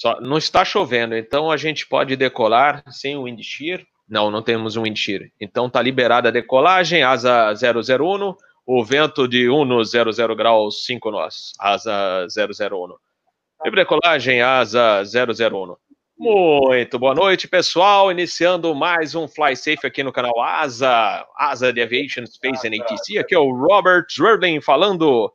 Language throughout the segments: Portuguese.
Só, não está chovendo, então a gente pode decolar sem o wind shear. Não, não temos um wind shear. Então está liberada a decolagem, asa 001, o vento de 1 no 00 graus 5 nós, asa 001. Livre decolagem, asa 001. Muito boa noite, pessoal. Iniciando mais um Fly Safe aqui no canal Asa, Asa de Aviation Space and ATC. Aqui é o Robert Zwerdling falando.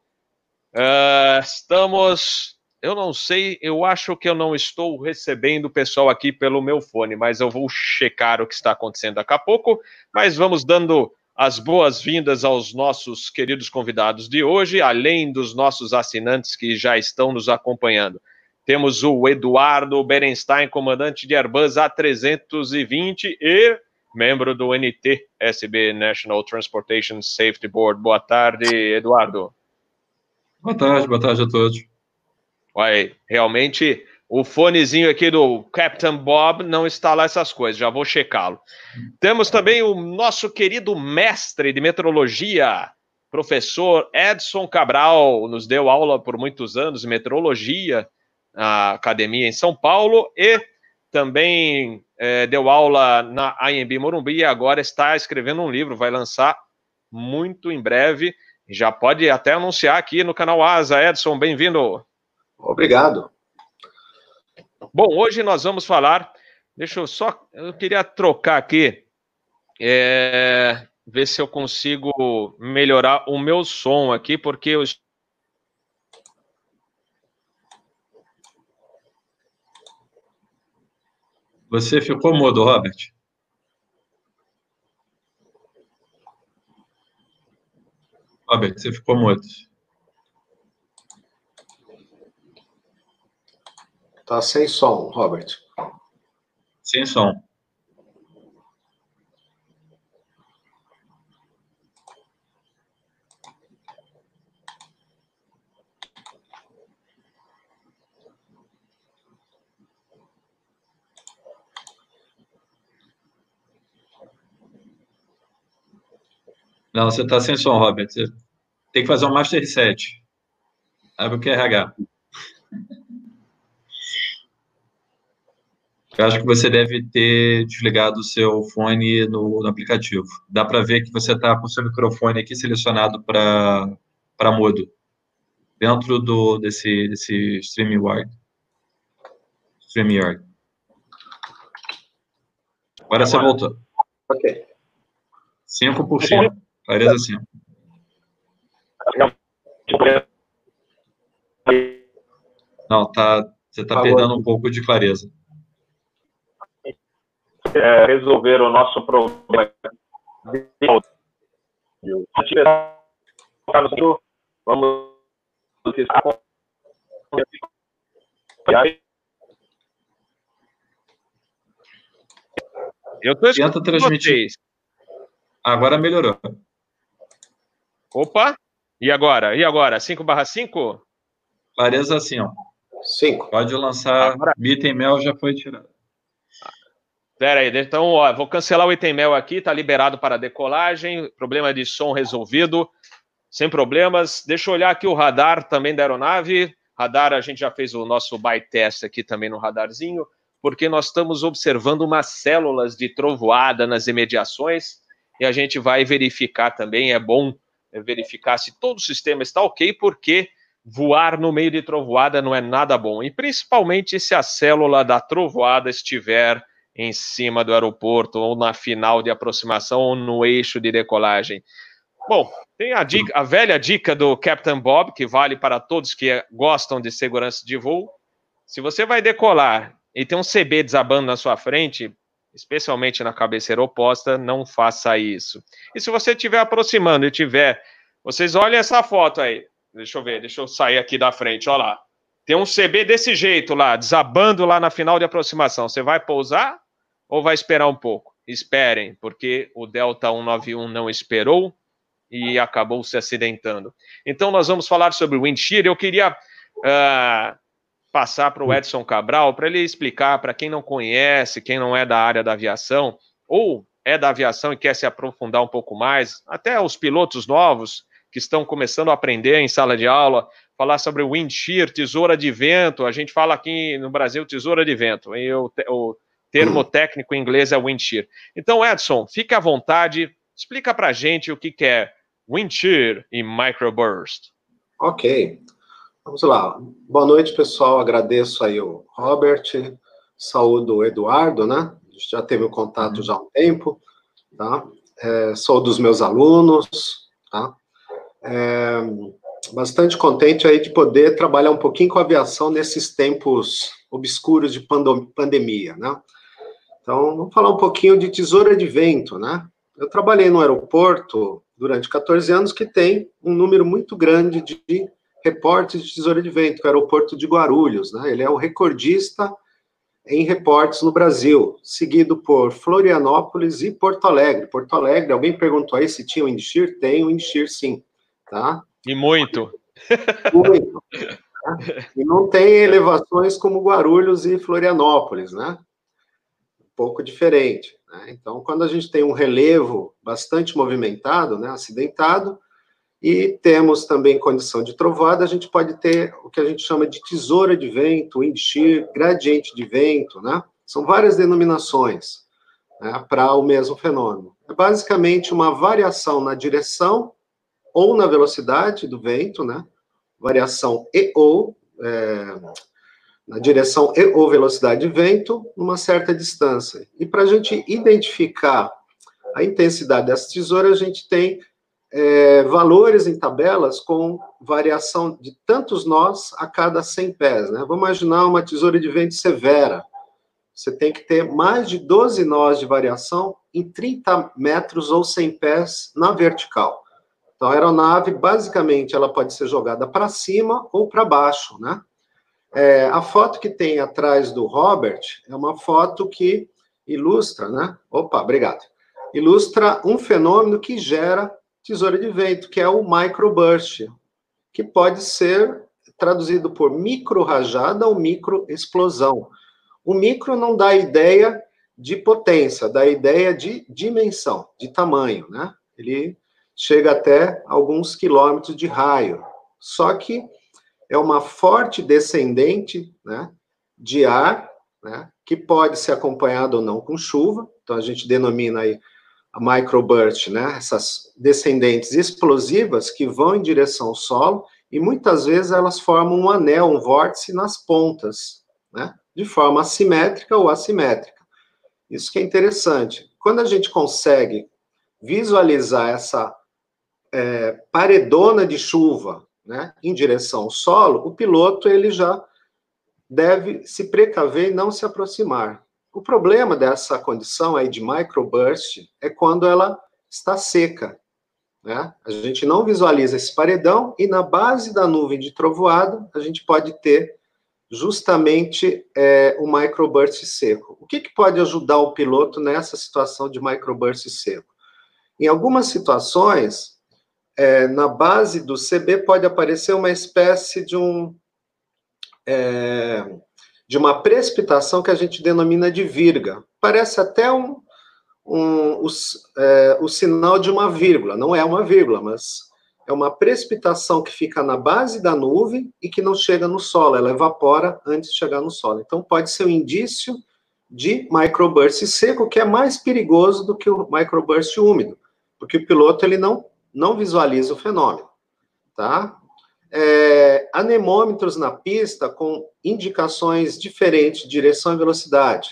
Uh, estamos. Eu não sei, eu acho que eu não estou recebendo o pessoal aqui pelo meu fone, mas eu vou checar o que está acontecendo daqui a pouco. Mas vamos dando as boas-vindas aos nossos queridos convidados de hoje, além dos nossos assinantes que já estão nos acompanhando. Temos o Eduardo Berenstein, comandante de Airbus A320 e membro do NTSB National Transportation Safety Board. Boa tarde, Eduardo. Boa tarde, boa tarde a todos. Uai, realmente o fonezinho aqui do Captain Bob não está lá essas coisas, já vou checá-lo. Temos também o nosso querido mestre de meteorologia, professor Edson Cabral, nos deu aula por muitos anos de meteorologia a academia em São Paulo e também é, deu aula na IMB Morumbi e agora está escrevendo um livro, vai lançar muito em breve. Já pode até anunciar aqui no canal Asa. Edson, bem-vindo. Obrigado. Bom, hoje nós vamos falar. Deixa eu só. Eu queria trocar aqui. É, ver se eu consigo melhorar o meu som aqui, porque eu Você ficou mudo, Robert. Robert, você ficou mudo. Tá sem som, Robert. Sem som. Não, você está sem som, Robert. Você tem que fazer um master reset. Abre o QRH. Eu acho que você deve ter desligado o seu fone no, no aplicativo. Dá para ver que você está com o seu microfone aqui selecionado para mudo. Dentro do, desse, desse StreamYard. StreamYard. Agora você voltou. Ok. 5%. Clareza sim. Não, tá, você está perdendo um pouco de clareza. É, resolver o nosso problema. Vamos. Eu tô Tenta transmitir. Agora melhorou. Opa! E agora? E agora? 5 barra 5? Clareza assim, ó. 5. Pode lançar. Agora... Item mel já foi tirado. Pera aí, então, ó, vou cancelar o item mel aqui, tá liberado para decolagem, problema de som resolvido, sem problemas. Deixa eu olhar aqui o radar também da aeronave. Radar, a gente já fez o nosso by test aqui também no radarzinho, porque nós estamos observando umas células de trovoada nas imediações e a gente vai verificar também. É bom é, verificar se todo o sistema está ok, porque voar no meio de trovoada não é nada bom, e principalmente se a célula da trovoada estiver em cima do aeroporto, ou na final de aproximação, ou no eixo de decolagem. Bom, tem a, dica, a velha dica do Captain Bob, que vale para todos que gostam de segurança de voo. Se você vai decolar e tem um CB desabando na sua frente, especialmente na cabeceira oposta, não faça isso. E se você estiver aproximando e tiver. Vocês olhem essa foto aí. Deixa eu ver, deixa eu sair aqui da frente, olha lá. Tem um CB desse jeito lá, desabando lá na final de aproximação. Você vai pousar ou vai esperar um pouco? Esperem, porque o Delta 191 não esperou e acabou se acidentando. Então, nós vamos falar sobre o wind shear. Eu queria uh, passar para o. Edson Cabral para ele explicar para quem não conhece, quem não é da área da aviação, ou é da aviação e quer se aprofundar um pouco mais, até os pilotos novos que estão começando a aprender em sala de aula, falar sobre wind shear, tesoura de vento. A gente fala aqui no Brasil tesoura de vento. E o, o termo técnico em inglês é wind shear. Então, Edson, fique à vontade, explica para a gente o que, que é wind shear e microburst. Ok. Vamos lá. Boa noite, pessoal. Agradeço aí o Robert, saúdo o Eduardo, né? Já teve o um contato já há um tempo, tá? É, sou dos meus alunos, tá? É, bastante contente aí de poder trabalhar um pouquinho com aviação nesses tempos obscuros de pandemia, né? Então, vamos falar um pouquinho de tesoura de vento, né? Eu trabalhei no aeroporto durante 14 anos que tem um número muito grande de reportes de tesoura de vento, que é o aeroporto de Guarulhos, né? Ele é o recordista em reportes no Brasil, seguido por Florianópolis e Porto Alegre. Porto Alegre, alguém perguntou aí se tinha o Indishir? Tem o Indishir, sim, tá? E muito. Muito. Tá? E não tem elevações como Guarulhos e Florianópolis, né? Pouco diferente. Né? Então, quando a gente tem um relevo bastante movimentado, né, acidentado, e temos também condição de trovoada, a gente pode ter o que a gente chama de tesoura de vento, wind shear, gradiente de vento, né? São várias denominações né, para o mesmo fenômeno. É basicamente uma variação na direção ou na velocidade do vento, né? Variação e ou é, na direção e ou velocidade de vento numa certa distância. E para a gente identificar a intensidade dessa tesoura, a gente tem é, valores em tabelas com variação de tantos nós a cada 100 pés. Né? Vamos imaginar uma tesoura de vento severa. Você tem que ter mais de 12 nós de variação em 30 metros ou 100 pés na vertical. Então, a aeronave, basicamente, ela pode ser jogada para cima ou para baixo, né? É, a foto que tem atrás do Robert é uma foto que ilustra, né? Opa, obrigado. Ilustra um fenômeno que gera tesoura de vento, que é o microburst, que pode ser traduzido por micro-rajada ou micro-explosão. O micro não dá ideia de potência, dá ideia de dimensão, de tamanho, né? Ele chega até alguns quilômetros de raio. Só que é uma forte descendente, né, de ar, né, que pode ser acompanhado ou não com chuva. Então a gente denomina aí a microburst, né? Essas descendentes explosivas que vão em direção ao solo e muitas vezes elas formam um anel, um vórtice nas pontas, né? De forma assimétrica ou assimétrica. Isso que é interessante. Quando a gente consegue visualizar essa é, paredona de chuva, né, em direção ao solo, o piloto ele já deve se precaver e não se aproximar. O problema dessa condição aí de microburst é quando ela está seca. Né? A gente não visualiza esse paredão e na base da nuvem de trovoado a gente pode ter justamente é, o microburst seco. O que, que pode ajudar o piloto nessa situação de microburst seco? Em algumas situações, é, na base do CB pode aparecer uma espécie de um é, de uma precipitação que a gente denomina de virga. Parece até um, um, o, é, o sinal de uma vírgula. Não é uma vírgula, mas é uma precipitação que fica na base da nuvem e que não chega no solo, ela evapora antes de chegar no solo. Então, pode ser um indício de microburst seco, que é mais perigoso do que o microburst úmido, porque o piloto ele não, não visualiza o fenômeno, tá? é, anemômetros na pista com indicações diferentes de direção e velocidade.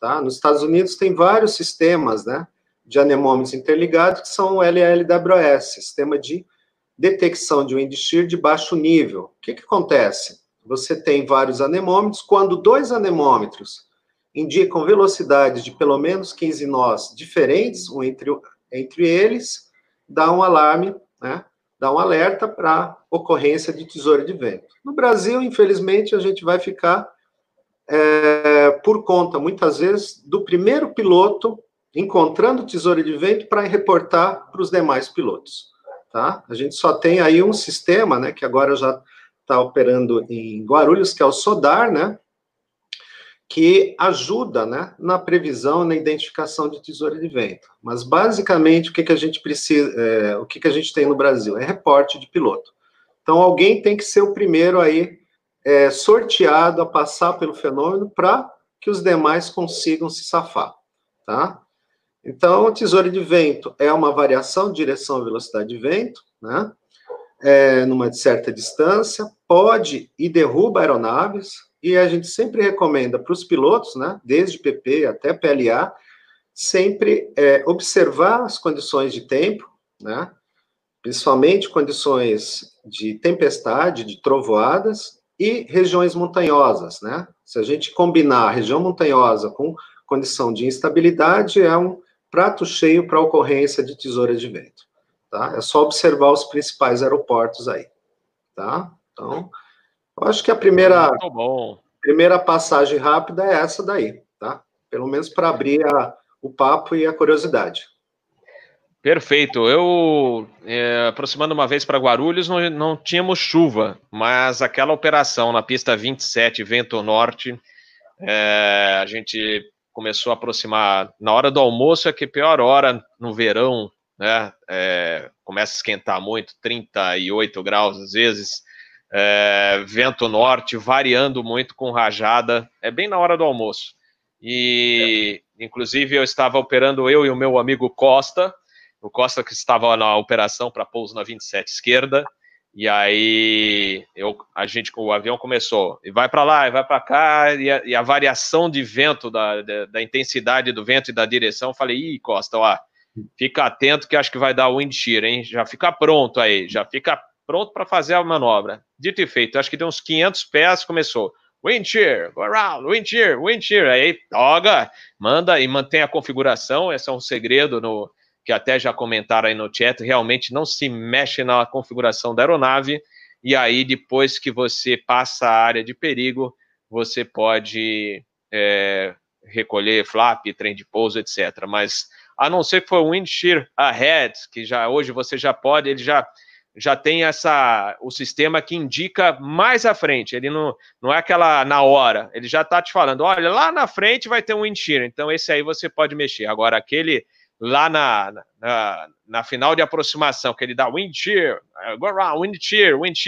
Tá? Nos Estados Unidos tem vários sistemas né, de anemômetros interligados, que são o LLWS, Sistema de Detecção de Wind Shear de Baixo Nível. O que, que acontece? Você tem vários anemômetros, quando dois anemômetros indicam velocidades de pelo menos 15 nós diferentes, um entre, entre eles, dá um alarme, né, dá um alerta para ocorrência de tesoura de vento. No Brasil, infelizmente, a gente vai ficar é, por conta, muitas vezes, do primeiro piloto encontrando tesoura de vento para reportar para os demais pilotos. Tá? A gente só tem aí um sistema, né, que agora já está operando em Guarulhos, que é o SODAR, né, que ajuda né, na previsão, na identificação de tesoura de vento. Mas basicamente o que, que a gente precisa, é, o que, que a gente tem no Brasil é reporte de piloto. Então, alguém tem que ser o primeiro aí é, sorteado a passar pelo fenômeno para que os demais consigam se safar, tá? Então, tesoura de vento é uma variação de direção à velocidade de vento, né? É, numa certa distância, pode e derruba aeronaves, e a gente sempre recomenda para os pilotos, né, desde PP até PLA, sempre é, observar as condições de tempo, né, principalmente condições de tempestade, de trovoadas e regiões montanhosas, né? Se a gente combinar a região montanhosa com condição de instabilidade, é um prato cheio para ocorrência de tesouras de vento, tá? É só observar os principais aeroportos aí, tá? Então, eu acho que a primeira primeira passagem rápida é essa daí, tá? Pelo menos para abrir a, o papo e a curiosidade. Perfeito. Eu, é, aproximando uma vez para Guarulhos, não, não tínhamos chuva, mas aquela operação na pista 27, vento norte, é, a gente começou a aproximar na hora do almoço, é que pior hora no verão, né? É, começa a esquentar muito, 38 graus às vezes, é, vento norte variando muito com rajada, é bem na hora do almoço. E, inclusive, eu estava operando eu e o meu amigo Costa, o Costa que estava na operação para pouso na 27 esquerda, e aí eu, a gente, o avião começou, e vai para lá, e vai para cá, e a, e a, variação de vento, da, da, da, intensidade do vento e da direção, falei, ih, Costa, ó, fica atento que acho que vai dar wind shear, hein? Já fica pronto aí, já fica pronto para fazer a manobra. Dito e feito, acho que deu uns 500 pés, começou. Wind shear, go around, wind shear, wind shear. Aí, toga, manda e mantém a configuração. Esse é um segredo no, que até já comentaram aí no chat, realmente não se mexe na configuração da aeronave, e aí depois que você passa a área de perigo, você pode é, recolher flap, trem de pouso, etc. Mas a não ser que for wind shear ahead, que já hoje você já pode, ele já já tem essa o sistema que indica mais à frente. Ele não, não é aquela na hora. Ele já está te falando, olha, lá na frente vai ter um shear. Então esse aí você pode mexer. Agora aquele lá na, na, na, final de aproximação, que ele dá wind shear, go around, wind shear, wind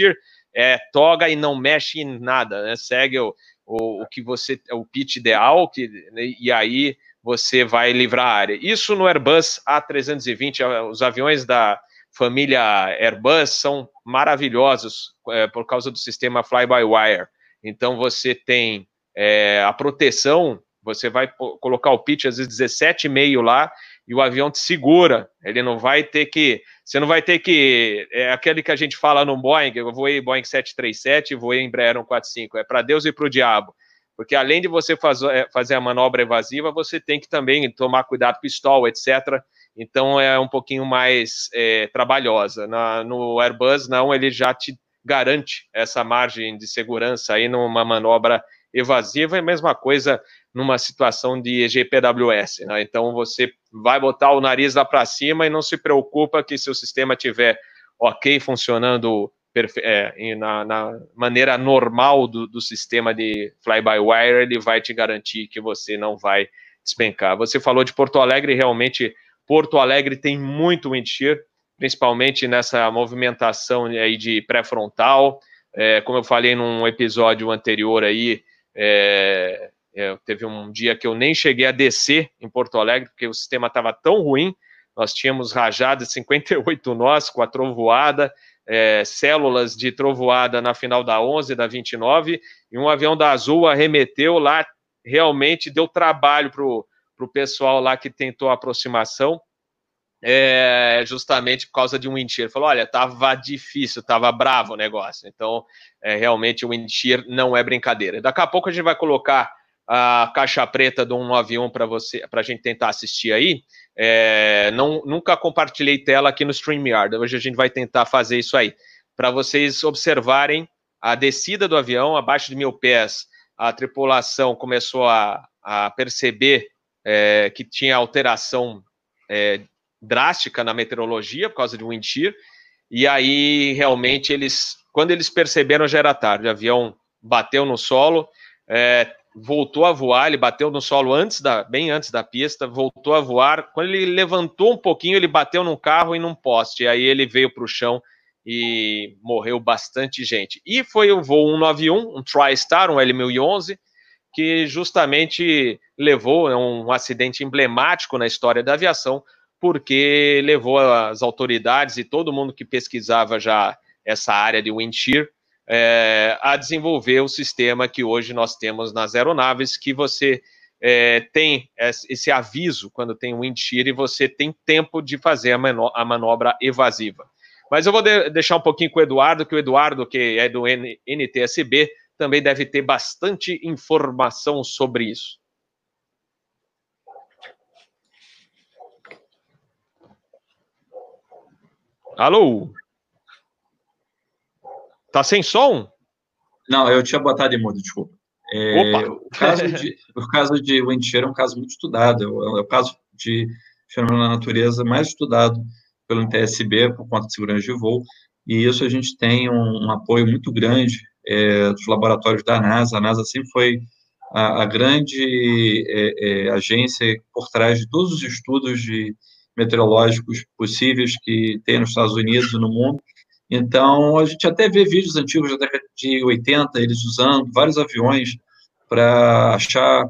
é, toga e não mexe em nada, né? segue o, o, o, que você, o pitch ideal, que, né? e aí você vai livrar a área. Isso no Airbus A320, os aviões da família Airbus são maravilhosos é, por causa do sistema fly-by-wire. Então você tem é, a proteção, você vai colocar o pitch às vezes 17,5 lá, e o avião te segura. Ele não vai ter que. Você não vai ter que. É aquele que a gente fala no Boeing, eu voei Boeing 737 e voei Embraer 145. É para Deus e para o diabo. Porque além de você fazer, é, fazer a manobra evasiva, você tem que também tomar cuidado com o stall, etc. Então é um pouquinho mais é, trabalhosa. Na, no Airbus, não, ele já te garante essa margem de segurança aí numa manobra evasiva, e a mesma coisa numa situação de GPWS. Né? Então você vai botar o nariz lá para cima e não se preocupa que se o sistema tiver ok funcionando é, na, na, maneira normal do, do sistema de fly-by-wire, ele vai te garantir que você não vai despencar. Você falou de Porto Alegre, realmente Porto Alegre tem muito wind shear, principalmente nessa movimentação aí de pré-frontal. É, como eu falei num episódio anterior aí, é, é, teve um dia que eu nem cheguei a descer em Porto Alegre, porque o sistema estava tão ruim. Nós tínhamos rajada de 58 nós com a trovoada, é, células de trovoada na final da 11, da 29, e um avião da Azul arremeteu lá. Realmente deu trabalho para o pessoal lá que tentou a aproximação, é, justamente por causa de um wind shear. Falou, olha, tava difícil, tava bravo o negócio. Então, é, realmente o wind shear não é brincadeira. Daqui a pouco a gente vai colocar a caixa preta um avião para você, para a gente tentar assistir aí. É, não, nunca compartilhei tela aqui no StreamYard. Hoje a gente vai tentar fazer isso aí, para vocês observarem a descida do avião abaixo de mil pés. A tripulação começou a, a perceber é, que tinha alteração é, drástica na meteorologia por causa de wind shear. E aí, realmente, eles, quando eles perceberam, já era tarde. O avião bateu no solo. É, voltou a voar, ele bateu no solo antes da, bem antes da pista, voltou a voar. Quando ele levantou um pouquinho, ele bateu num carro e num poste. E aí ele veio para o chão e morreu bastante gente. E foi o voo 191, um TriStar, um L1011, que justamente levou é um acidente emblemático na história da aviação, porque levou as autoridades e todo mundo que pesquisava já essa área de wind shear é, a desenvolver o sistema que hoje nós temos nas aeronaves, que você é, tem esse aviso quando tem wind shear e você tem tempo de fazer a, manobra evasiva. Mas eu vou de deixar um pouquinho com o Eduardo, que o Eduardo, que é do N NTSB, também deve ter bastante informação sobre isso. Alô? Tá sem som? Não, eu tinha botado em mudo, desculpa. É, o, caso de, o caso de wind shear é um caso muito estudado, é o, é caso de fenômeno na natureza mais estudado pelo NTSB, por conta de segurança de voo, e isso a gente tem um, um apoio muito grande é, dos laboratórios da NASA. A NASA sempre foi a, a grande é, é, agência por trás de todos os estudos de meteorológicos possíveis que tem nos Estados Unidos e no mundo. Então, a gente até vê vídeos antigos da década de 80, eles usando vários aviões para achar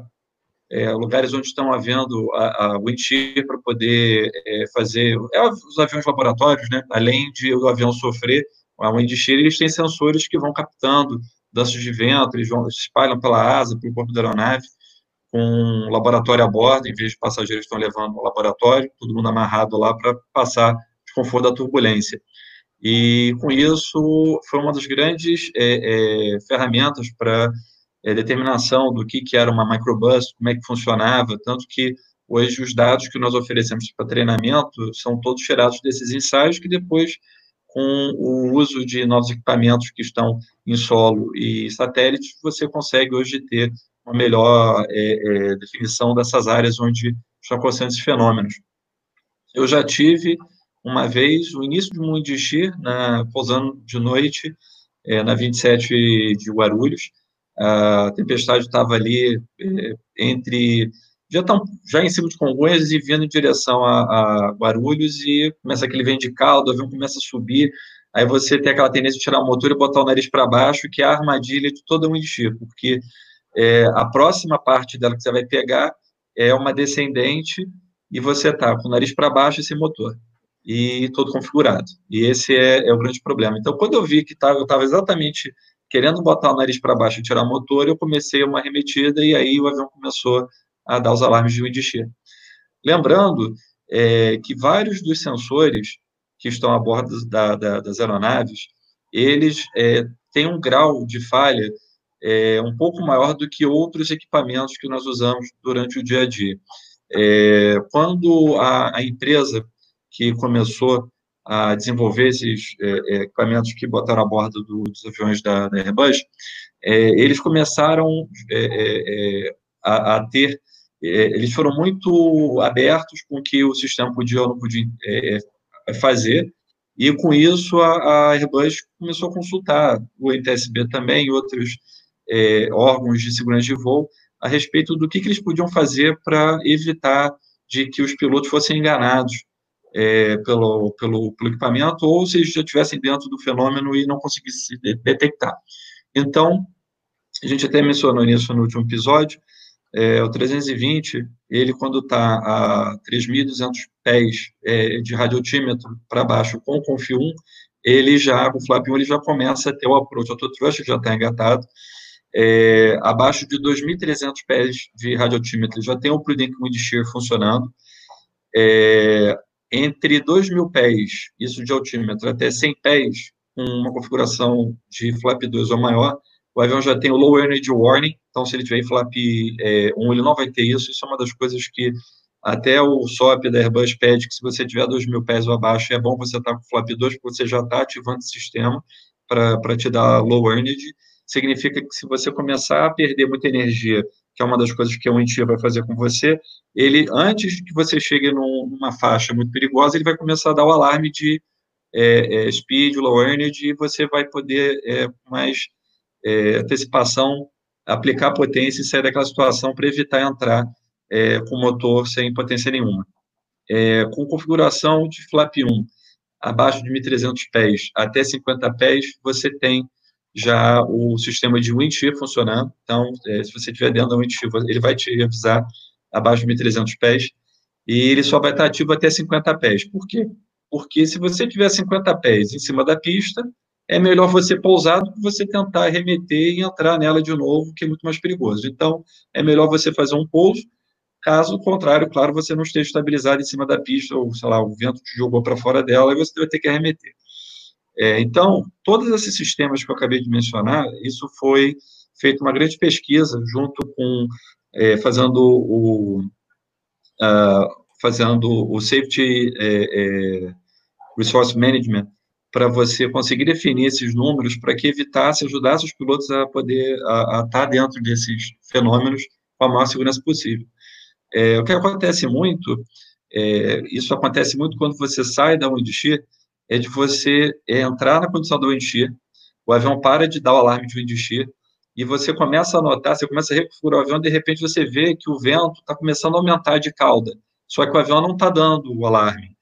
é, lugares onde estão havendo a, a para poder é, fazer é, os aviões laboratórios, né? Além de o avião sofrer a wind shear, eles têm sensores que vão captando danças de vento, eles vão espalham pela asa, pelo corpo da aeronave, com um laboratório a bordo, em vez de passageiros estão levando um laboratório, todo mundo amarrado lá para passar desconforto da turbulência. E com isso foi uma das grandes é, é, ferramentas para é, determinação do que, que era uma microbus, como é que funcionava, tanto que hoje os dados que nós oferecemos para treinamento são todos tirados desses ensaios que depois, com o uso de novos equipamentos que estão em solo e satélites, você consegue hoje ter uma melhor é, é, definição dessas áreas onde estão acontecendo esses fenômenos. Eu já tive uma vez o início de um Mundixi, pousando de noite, é, na 27 de Guarulhos, a tempestade estava ali é, entre já tá já em cima de Congonhas e vindo em direção a, a Guarulhos e começa aquele vento de caldo, o avião começa a subir, aí você tem aquela tendência de tirar o motor e botar o nariz para baixo, que é a armadilha de todo um enxergo, porque é, a próxima parte dela que você vai pegar é uma descendente e você tá com o nariz para baixo esse motor e todo configurado. E esse é, é, o grande problema. Então, quando eu vi que tava, eu estava exatamente querendo botar o nariz para baixo e tirar o motor, eu comecei uma arremetida e aí o avião começou a dar os alarmes de wind shear. Lembrando é, que vários dos sensores que estão a bordo da, da, das aeronaves, eles é, têm um grau de falha é, um pouco maior do que outros equipamentos que nós usamos durante o dia a dia. É, quando a, a, empresa que começou a desenvolver esses é, é, equipamentos que botaram a bordo do, dos aviões da, da Airbus, é, eles começaram é, a, a, ter, eles foram muito abertos com o que o sistema podia ou não podia fazer, e com isso a, Airbus começou a consultar o NTSB também e outros órgãos de segurança de voo a respeito do que, que eles podiam fazer para evitar de que os pilotos fossem enganados é, pelo, pelo, pelo, equipamento, ou se já estivessem dentro do fenômeno e não conseguissem detectar. Então, a gente até mencionou isso no último episódio, é, o 320, ele quando está a 3.200 pés é, de radiotímetro para baixo com o Conf 1, ele já, o flap 1, ele já começa a ter o approach autothrust, que já está engatado, é, abaixo de 2.300 pés de radiotímetro, já tem o Prudent Wind Shear funcionando, é, entre 2 mil pés, isso de altímetro, até 100 pés, com uma configuração de flap 2 ou maior, o avião já tem o Low Energy Warning, então se ele tiver flap é, 1, ele não vai ter isso, isso é uma das coisas que até o SOP da Airbus pede que se você tiver 2 mil pés ou abaixo, é bom você estar tá com flap 2, porque você já está ativando o sistema para te dar low energy, significa que se você começar a perder muita energia que é uma das coisas que a UNT vai fazer com você, ele, antes que você chegue num, numa faixa muito perigosa, ele vai começar a dar o alarme de é, é, speed, low energy, e você vai poder, é, mais é, antecipação, aplicar potência e sair daquela situação para evitar entrar é, com o motor sem potência nenhuma. É, com configuração de flap 1, abaixo de 1.300 pés até 50 pés, você tem já o sistema de wind shear funcionando. Então, é, se você estiver dentro da wind shear, ele vai te avisar abaixo de 1.300 pés e ele só vai estar ativo até 50 pés. Por quê? Porque se você tiver 50 pés em cima da pista, é melhor você pousar do que você tentar remeter e entrar nela de novo, que é muito mais perigoso. Então, é melhor você fazer um pouso, caso contrário, claro, você não esteja estabilizado em cima da pista, ou, sei lá, o vento te jogou para fora dela, e você vai ter que arremeter. É, então, todos esses sistemas que eu acabei de mencionar, isso foi feito uma grande pesquisa junto com, é, fazendo o, uh, fazendo o Safety é, é Resource Management, para você conseguir definir esses números para que evitasse, ajudasse os pilotos a poder a, a estar dentro desses fenômenos com a maior segurança possível. É, o que acontece muito, é, isso acontece muito quando você sai da wind shear, é de você é, entrar na condição da wind shear, o avião para de dar o alarme de wind shear, e você começa a notar, você começa a reconfigurar o avião, de repente você vê que o vento está começando a aumentar de cauda, só que o avião não está dando o alarme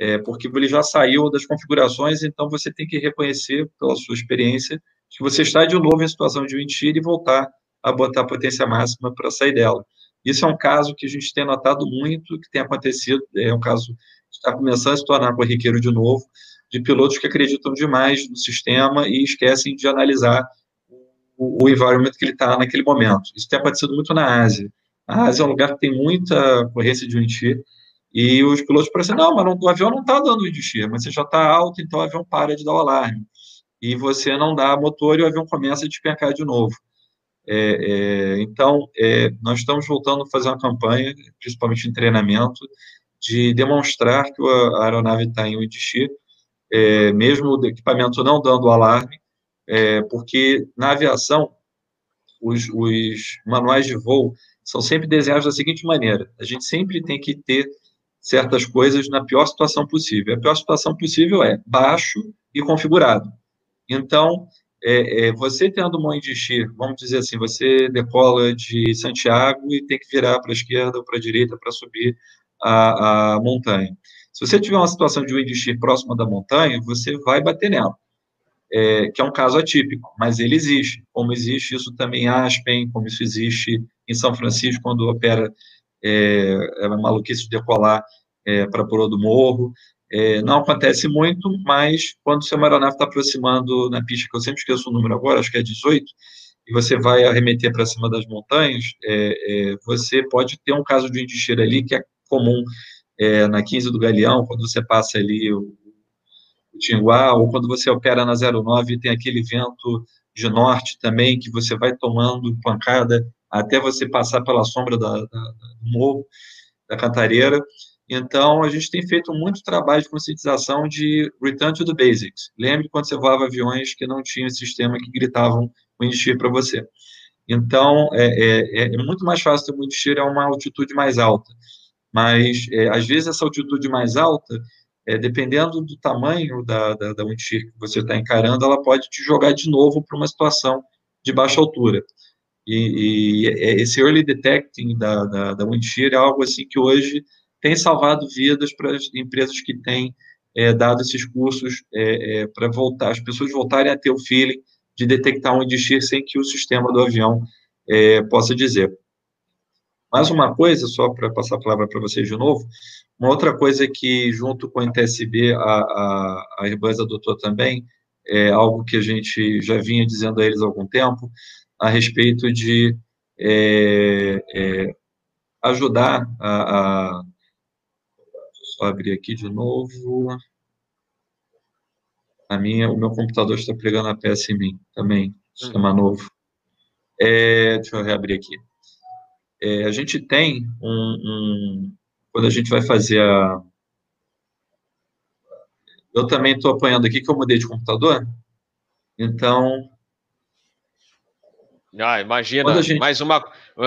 é, porque ele já saiu das configurações, então você tem que reconhecer, pela sua experiência, que você está de novo em situação de mentira e voltar a botar a potência máxima para sair dela. Isso é um caso que a gente tem notado muito, que tem acontecido, é um caso que está começando a se tornar corriqueiro de novo, de pilotos que acreditam demais no sistema e esquecem de analisar o, o environment que ele está naquele momento. Isso tem acontecido muito na Ásia. A Ásia é um lugar que tem muita corrência de mentira, e os pilotos parecem, não, mas não, o avião não está dando wind shear, mas você já está alto, então o avião para de dar o alarme. E você não dá motor e o avião começa a despencar de novo. É, é, então, é, nós estamos voltando a fazer uma campanha, principalmente em treinamento, de demonstrar que a aeronave está em shear, é, mesmo o equipamento não dando o alarme, é, porque na aviação, os, os manuais de voo são sempre desenhados da seguinte maneira: a gente sempre tem que ter certas coisas na pior situação possível. A pior situação possível é baixo e configurado. Então, é, é, você tendo uma Indixir, vamos dizer assim, você decola de Santiago e tem que virar para a esquerda ou para a direita para subir a, a, montanha. Se você tiver uma situação de Indixir próxima da montanha, você vai bater nela, é, que é um caso atípico, mas ele existe. Como existe isso também em Aspen, como isso existe em São Francisco, quando opera é, é maluquice de decolar é, para pular do morro. É, não acontece muito, mas quando seu aeronave está aproximando na pista, que eu sempre esqueço o número agora, acho que é 18, e você vai arremeter para cima das montanhas, é, é, você pode ter um caso de endicheira ali, que é comum é, na 15 do Galeão, quando você passa ali o, o Tinguá, ou quando você opera na 09 e tem aquele vento de norte também, que você vai tomando pancada até você passar pela sombra da, da, do morro, da cantareira. Então, a gente tem feito muito trabalho de conscientização de return to the basics. Lembre quando você voava aviões que não tinham sistema que gritavam o para você. Então, é, é, é, muito mais fácil ter um indistir a uma altitude mais alta. Mas, é, às vezes, essa altitude mais alta, é, dependendo do tamanho da, da, da que você está encarando, ela pode te jogar de novo para uma situação de baixa altura. E, e esse early detecting da, da, da Windshear é algo assim que hoje tem salvado vidas para as empresas que têm é, dado esses cursos é, é, para voltar, as pessoas voltarem a ter o feeling de detectar um Windshear sem que o sistema do avião é, possa dizer. Mais uma coisa, só para passar a palavra para vocês de novo, uma outra coisa que, junto com a NTSB, a, a, a Airbus adotou também, é algo que a gente já vinha dizendo a eles há algum tempo, a respeito de é, é, ajudar a, a. Só abrir aqui de novo. A minha, o meu computador está pregando a peça em mim também, sistema hum. novo. É, deixa eu reabrir aqui. É, a gente tem um, um, Quando a gente vai fazer a. Eu também estou apanhando aqui que eu mudei de computador. Então, ah, imagina, gente... mais uma.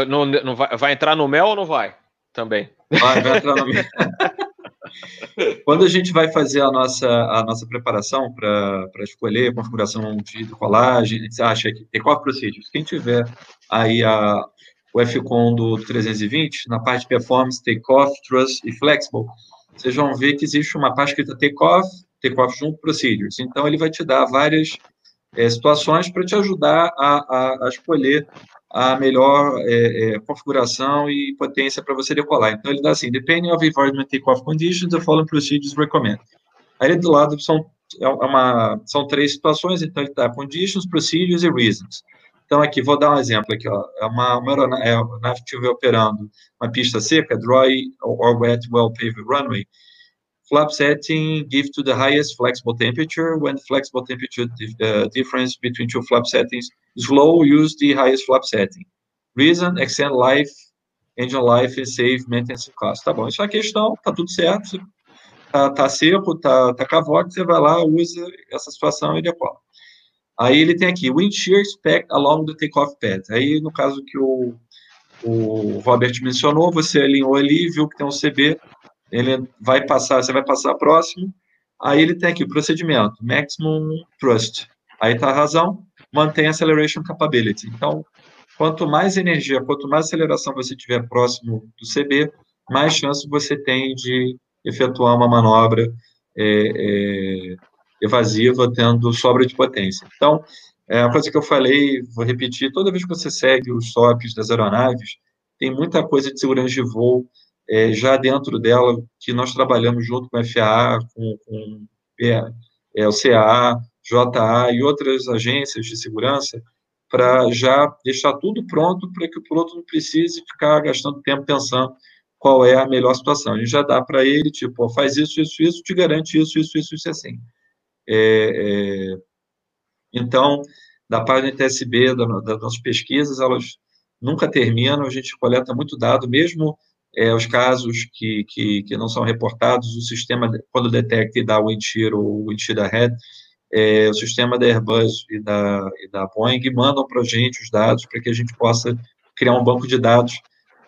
Não, não vai, vai, entrar no mel ou não vai? Também. Vai, vai entrar no mel. Quando a gente vai fazer a nossa, a nossa preparação para escolher a configuração de colagem, a gente acha que tem qual procedures? Quem tiver aí a, o FCON do 320, na parte de performance, take-off, thrust e flexible, vocês vão ver que existe uma parte escrita take-off, takeoff junto procedures. Então, ele vai te dar várias é, situações para te ajudar a, a, a, escolher a melhor é, é, configuração e potência para você decolar. Então, ele dá assim, depending of environment takeoff conditions, the following procedures recommend. Aí, do lado, são, é uma, são três situações, então ele dá conditions, procedures e reasons. Então, aqui, vou dar um exemplo aqui, ó. É uma, uma aeronave, é, estiver operando uma pista seca, dry or wet, well-paved runway, flap setting give to the highest flexible temperature. When flexible temperature uh, difference between two flap settings is low, use the highest flap setting. Reason, extend life, engine life and save maintenance cost. Tá bom, isso é a questão, tá tudo certo, tá, tá seco, tá, tá cavote, você vai lá, usa essa situação e decola. Aí ele tem aqui, wind shear spec along the takeoff pad. Aí, no caso que o, o Robert mencionou, você alinhou ali, viu que tem um CB, ele vai passar, você vai passar próximo, aí ele tem aqui o procedimento, maximum thrust. Aí está a razão, mantém acceleration capability. Então, quanto mais energia, quanto mais aceleração você tiver próximo do CB, mais chance você tem de efetuar uma manobra é, é, evasiva, tendo sobra de potência. Então, é uma coisa que eu falei, vou repetir, toda vez que você segue os SOPs das aeronaves, tem muita coisa de segurança de voo é, já dentro dela, que nós trabalhamos junto com a FAA, com, com é, o CAA, JA e outras agências de segurança, para já deixar tudo pronto para que o piloto não precise ficar gastando tempo pensando qual é a melhor situação. A já dá para ele, tipo, faz isso, isso, isso, te garante isso, isso, isso, isso, assim. É, é, então, da página TSB, da, das nossas pesquisas, elas nunca terminam, a gente coleta muito dado, mesmo é, os casos que, que, que, não são reportados, o sistema, quando detecta e dá o entir ou o da head, é, o sistema da Airbus e da, e da Boeing mandam para a gente os dados para que a gente possa criar um banco de dados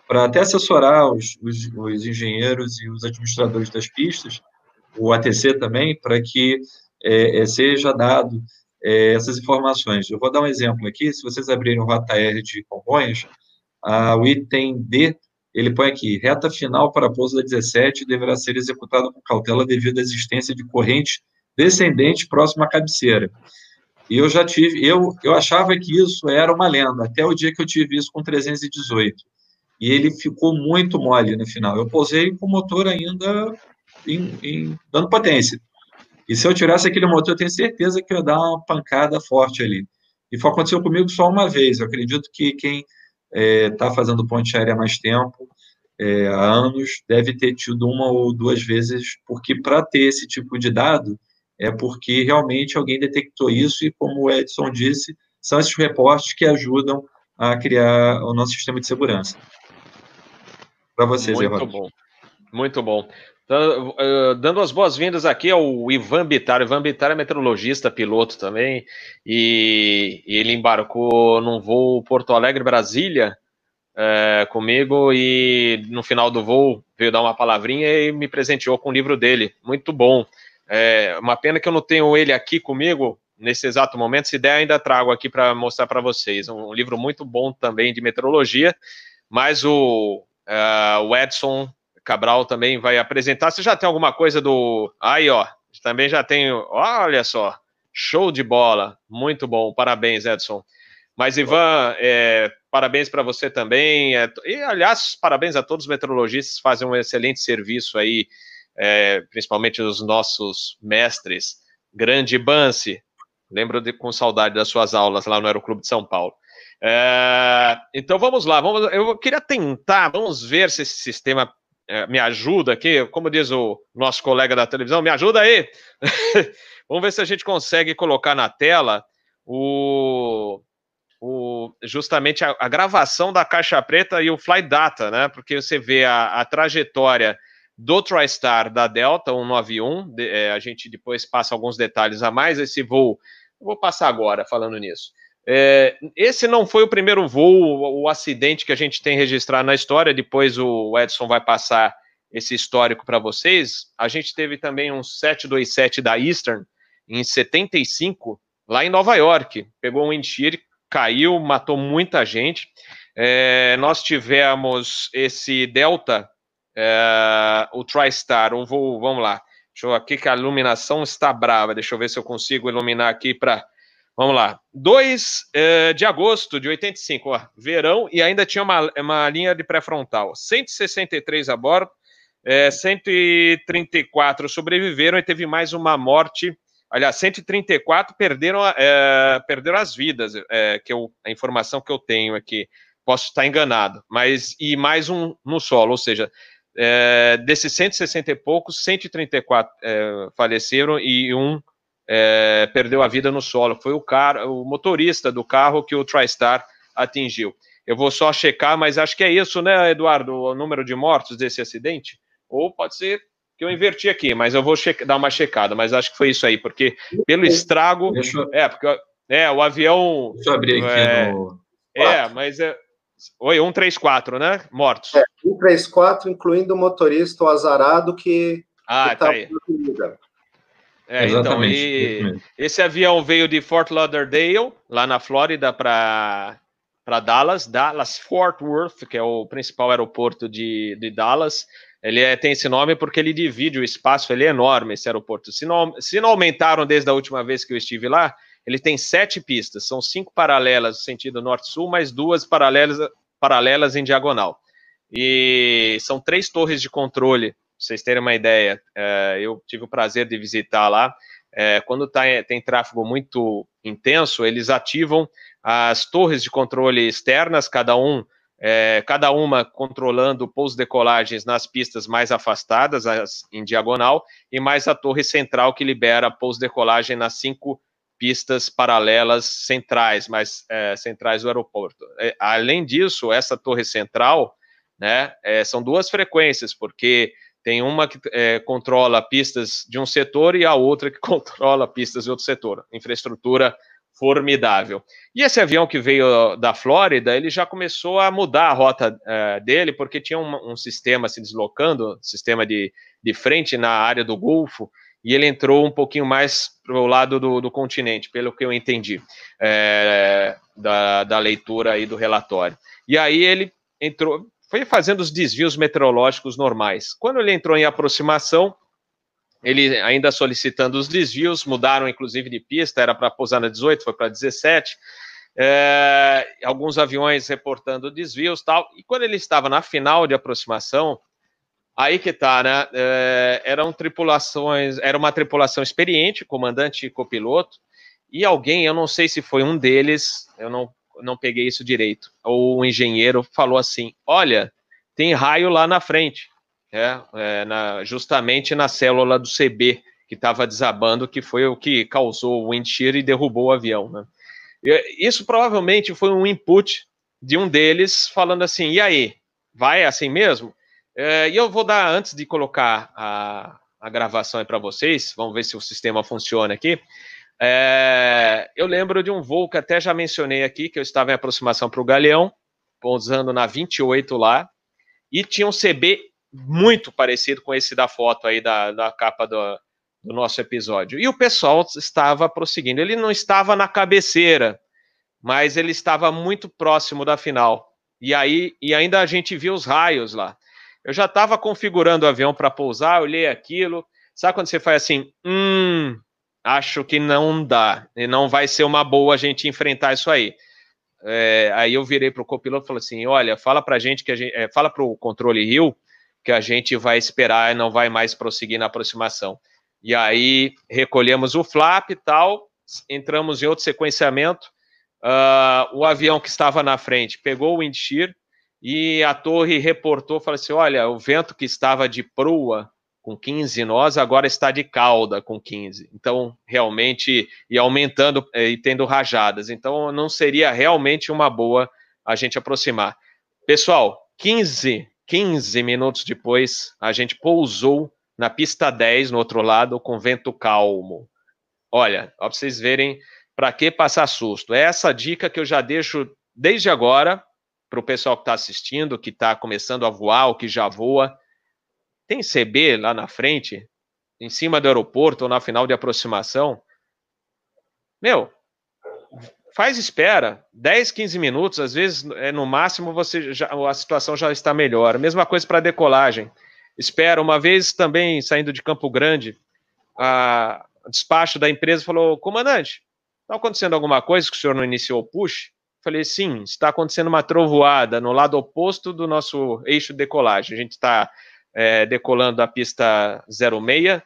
para até assessorar os, os, os, engenheiros e os administradores das pistas, o ATC também, para que é, é, seja dado é, essas informações. Eu vou dar um exemplo aqui, se vocês abrirem o ROTAR de Congonhas, a, o item D ele põe aqui, reta final para pouso da 17 deverá ser executada com cautela devido à existência de corrente descendente próxima à cabeceira. E eu já tive, eu, eu achava que isso era uma lenda, até o dia que eu tive isso com 318. E ele ficou muito mole no final. Eu posei com o motor ainda em, em, dando potência. E se eu tirasse aquele motor, eu tenho certeza que eu ia dar uma pancada forte ali. E foi, aconteceu comigo só uma vez. Eu acredito que quem está é, fazendo ponte aérea há mais tempo, é, há anos, deve ter tido uma ou duas vezes, porque para ter esse tipo de dado, é porque realmente alguém detectou isso, e como o Edson disse, são esses reportes que ajudam a criar o nosso sistema de segurança. Para vocês, Muito bom. Muito bom. Então, dando as boas-vindas aqui ao Ivan Bitar. Ivan Bitar é meteorologista, piloto também, e, ele embarcou num voo Porto Alegre-Brasília uh, comigo, e no final do voo veio dar uma palavrinha e me presenteou com o livro dele. Muito bom. É uma pena que eu não tenho ele aqui comigo nesse exato momento. Se der, ainda trago aqui para mostrar para vocês. Um livro muito bom também de meteorologia, mas o, uh, o Edson Cabral também vai apresentar. Você já tem alguma coisa do. Aí, ó. Também já tem. Olha só. Show de bola. Muito bom. Parabéns, Edson. Mas, Ivan, é, parabéns para você também. É, e, aliás, parabéns a todos os meteorologistas, fazem um excelente serviço aí, é, principalmente os nossos mestres. Grande Banse, lembro de, com saudade das suas aulas lá no Aeroclube de São Paulo. É, então vamos lá, vamos, eu queria tentar, vamos ver se esse sistema é, me ajuda aqui, como diz o nosso colega da televisão, me ajuda aí. Vamos ver se a gente consegue colocar na tela o, o justamente a, a, gravação da caixa preta e o flight data, né? Porque você vê a, a trajetória do TriStar da Delta 191, de, é, a gente depois passa alguns detalhes a mais. Esse voo, vou passar agora falando nisso. É, esse não foi o primeiro voo, o, acidente que a gente tem registrado na história. Depois o Edson vai passar esse histórico para vocês. A gente teve também um 727 da Eastern em 75, lá em Nova York. Pegou um enchir, caiu, matou muita gente. É, nós tivemos esse Delta, é, o TriStar, um voo, vamos lá, Deixa eu aqui que a iluminação está brava. Deixa eu ver se eu consigo iluminar aqui para. Vamos lá. 2 eh, de agosto de 85, ó, verão, e ainda tinha uma, uma linha de pré-frontal. 163 a bordo, eh, 134 sobreviveram e teve mais uma morte. Aliás, 134 perderam, eh, perderam as vidas, eh, que eu, a informação que eu tenho aqui. Posso estar enganado, mas e mais um no solo, ou seja, é, desses 160 e poucos, 134 é, faleceram e um é, perdeu a vida no solo. Foi o, cara, o motorista do carro que o TriStar atingiu. Eu vou só checar, mas acho que é isso, né, Eduardo? O número de mortos desse acidente? Ou pode ser que eu inverti aqui, mas eu vou dar uma checada, mas acho que foi isso aí, porque pelo estrago. Eu... É, porque é, o avião. Deixa eu abrir aqui é, no. É, mas é, Oi, 134, né? Mortos. É, 134, incluindo o motorista, o azarado que. Ah, que tá, tá aí. É, então, e, esse avião veio de Fort Lauderdale, lá na Flórida, para Dallas, Dallas Fort Worth, que é o principal aeroporto de, de Dallas. Ele é, tem esse nome porque ele divide o espaço, ele é enorme, esse aeroporto. Se não, se não aumentaram desde a última vez que eu estive lá, ele tem sete pistas, são cinco paralelas no sentido norte-sul, mais duas paralelas, paralelas em diagonal. E são três torres de controle, vocês terem uma ideia. É, eu tive o prazer de visitar lá. É, quando tá, tem tráfego muito intenso, eles ativam as torres de controle externas, cada um é, cada uma controlando pouso decolagens nas pistas mais afastadas, as, em diagonal, e mais a torre central que libera pouso decolagem nas cinco pistas paralelas centrais, mais é, centrais do aeroporto. É, além disso, essa torre central, né, são duas frequências, porque tem uma que é, controla pistas de um setor e a outra que controla pistas de outro setor. Infraestrutura formidável. E esse avião que veio da Flórida, ele já começou a mudar a rota é, dele, porque tinha um, um, sistema se deslocando, sistema de, de frente na área do Golfo, e ele entrou um pouquinho mais para o lado do, do, continente, pelo que eu entendi é, da, da leitura aí do relatório. E aí ele entrou, foi fazendo os desvios meteorológicos normais. Quando ele entrou em aproximação, ele ainda solicitando os desvios, mudaram inclusive de pista, era para pousar na 18, foi para 17. É, alguns aviões reportando desvios tal. E quando ele estava na final de aproximação, Aí que tá, né? É, eram tripulações, era uma tripulação experiente, comandante e copiloto, e alguém, eu não sei se foi um deles, eu não, não peguei isso direito, ou um engenheiro falou assim: olha, tem raio lá na frente, é, é na, justamente na célula do CB que estava desabando, que foi o que causou o wind shear e derrubou o avião. Né? Isso provavelmente foi um input de um deles falando assim: e aí, vai assim mesmo? É, e eu vou dar, antes de colocar a, a gravação para vocês, vamos ver se o sistema funciona aqui. É, eu lembro de um voo que até já mencionei aqui, que eu estava em aproximação para o Galeão, pousando na 28 lá, e tinha um CB muito parecido com esse da foto aí, da, da capa do, do nosso episódio. E o pessoal estava prosseguindo. Ele não estava na cabeceira, mas ele estava muito próximo da final. E aí, e ainda a gente viu os raios lá. Eu já estava configurando o avião para pousar, olhei aquilo. Sabe quando você faz assim, hum, acho que não dá, e não vai ser uma boa a gente enfrentar isso aí. É, aí eu virei para o copiloto e falei assim: olha, fala para a gente que a gente, é, fala para o controle Rio que a gente vai esperar e não vai mais prosseguir na aproximação. E aí recolhemos o flap e tal, entramos em outro sequenciamento. Uh, o avião que estava na frente pegou o wind shear, e a torre reportou, falou assim, olha, o vento que estava de proa com 15 nós, agora está de cauda com 15. Então, realmente, e aumentando eh, e tendo rajadas. Então, não seria realmente uma boa a gente aproximar. Pessoal, 15, 15 minutos depois, a gente pousou na pista 10, no outro lado, com vento calmo. Olha, para vocês verem para que passar susto. É essa dica que eu já deixo desde agora, para o pessoal que está assistindo, que está começando a voar ou que já voa. Tem CB lá na frente, em cima do aeroporto ou na final de aproximação. Meu, faz espera, 10, 15 minutos, às vezes é no máximo você já, a situação já está melhor. Mesma coisa para decolagem. Espera uma vez também saindo de Campo Grande, a despacho da empresa falou: comandante, está acontecendo alguma coisa que o senhor não iniciou o push? Falei, sim, está acontecendo uma trovoada no lado oposto do nosso eixo de decolagem. A gente está é, decolando a pista 06